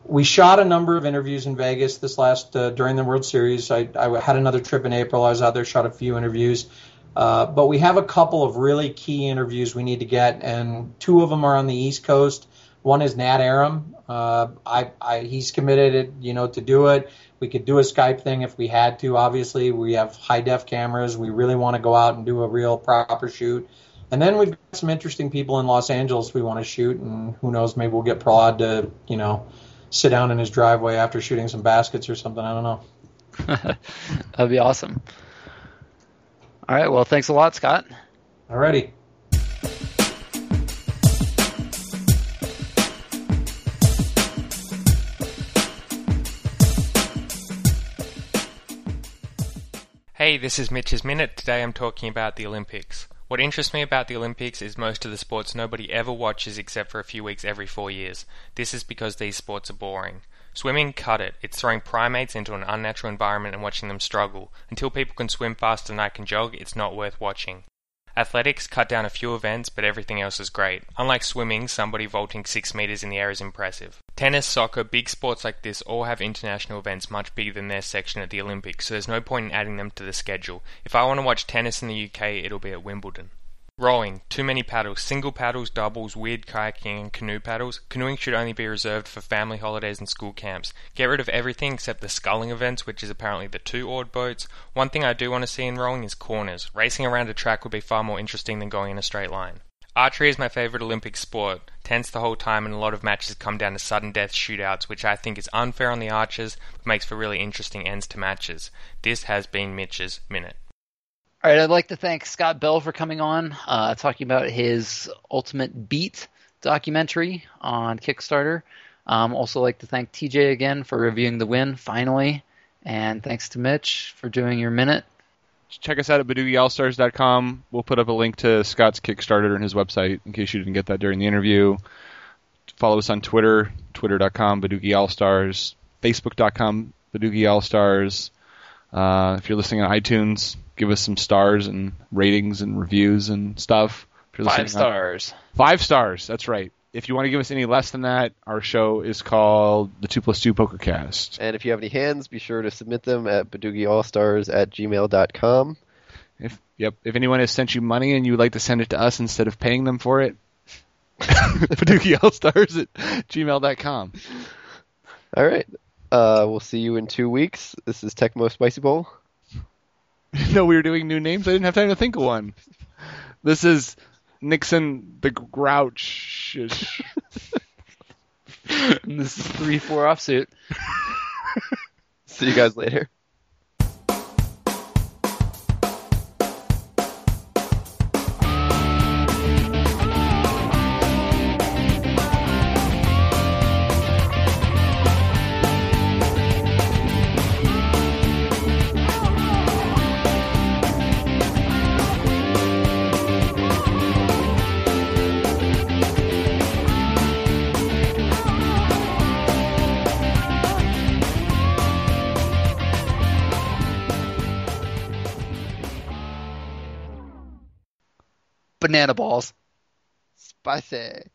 we shot a number of interviews in Vegas this last uh, during the World Series. I, I, had another trip in April. I was out there, shot a few interviews, uh, but we have a couple of really key interviews we need to get, and two of them are on the East Coast. One is Nat Arem. Uh, I, I, he's committed, you know, to do it. We could do a Skype thing if we had to. Obviously, we have high def cameras. We really want to go out and do a real proper shoot. And then we've got some interesting people in Los Angeles we want to shoot, and who knows, maybe we'll get Prahlad to, you know, sit down in his driveway after shooting some baskets or something. I don't know. That'd be awesome. All right. Well, thanks a lot, Scott. Alrighty. Hey, this is Mitch's Minute. Today I'm talking about the Olympics. What interests me about the Olympics is most of the sports nobody ever watches except for a few weeks every four years. This is because these sports are boring. Swimming, cut it. It's throwing primates into an unnatural environment and watching them struggle. Until people can swim faster than I can jog, it's not worth watching. Athletics cut down a few events, but everything else is great. Unlike swimming, somebody vaulting 6 meters in the air is impressive. Tennis, soccer, big sports like this all have international events much bigger than their section at the Olympics, so there's no point in adding them to the schedule. If I want to watch tennis in the UK, it'll be at Wimbledon. Rowing. Too many paddles. Single paddles, doubles, weird kayaking, and canoe paddles. Canoeing should only be reserved for family holidays and school camps. Get rid of everything except the sculling events, which is apparently the two oared boats. One thing I do want to see in rowing is corners. Racing around a track would be far more interesting than going in a straight line. Archery is my favorite Olympic sport. Tense the whole time, and a lot of matches come down to sudden death shootouts, which I think is unfair on the archers, but makes for really interesting ends to matches. This has been Mitch's Minute. All right, I'd like to thank Scott Bell for coming on, uh, talking about his Ultimate Bet documentary on Kickstarter. Um, also like to thank TJ again for reviewing the Wynn finally, and thanks to Mitch for doing your minute. Check us out at BadoogiAllStars.com. We'll put up a link to Scott's Kickstarter and his website in case you didn't get that during the interview. Follow us on Twitter, twitter.com, BadoogiAllStars, Facebook.com, BadoogiAllStars. Uh, if you're listening on iTunes, give us some stars and ratings and reviews and stuff. Five listening on- stars. Five stars. That's right. If you want to give us any less than that, our show is called the Two Plus Two Poker Cast. And if you have any hands, be sure to submit them at badoogiallstars at gmail.com. If yep, if anyone has sent you money and you would like to send it to us instead of paying them for it, BadoogiAllStars at gmail.com. All right. Uh, we'll see you in two weeks. This is Tecmo Spicy Bowl. no, we were doing new names. I didn't have time to think of one. This is Nixon the Grouch. This is three four offsuit. See you guys later. Banana balls. Spicy.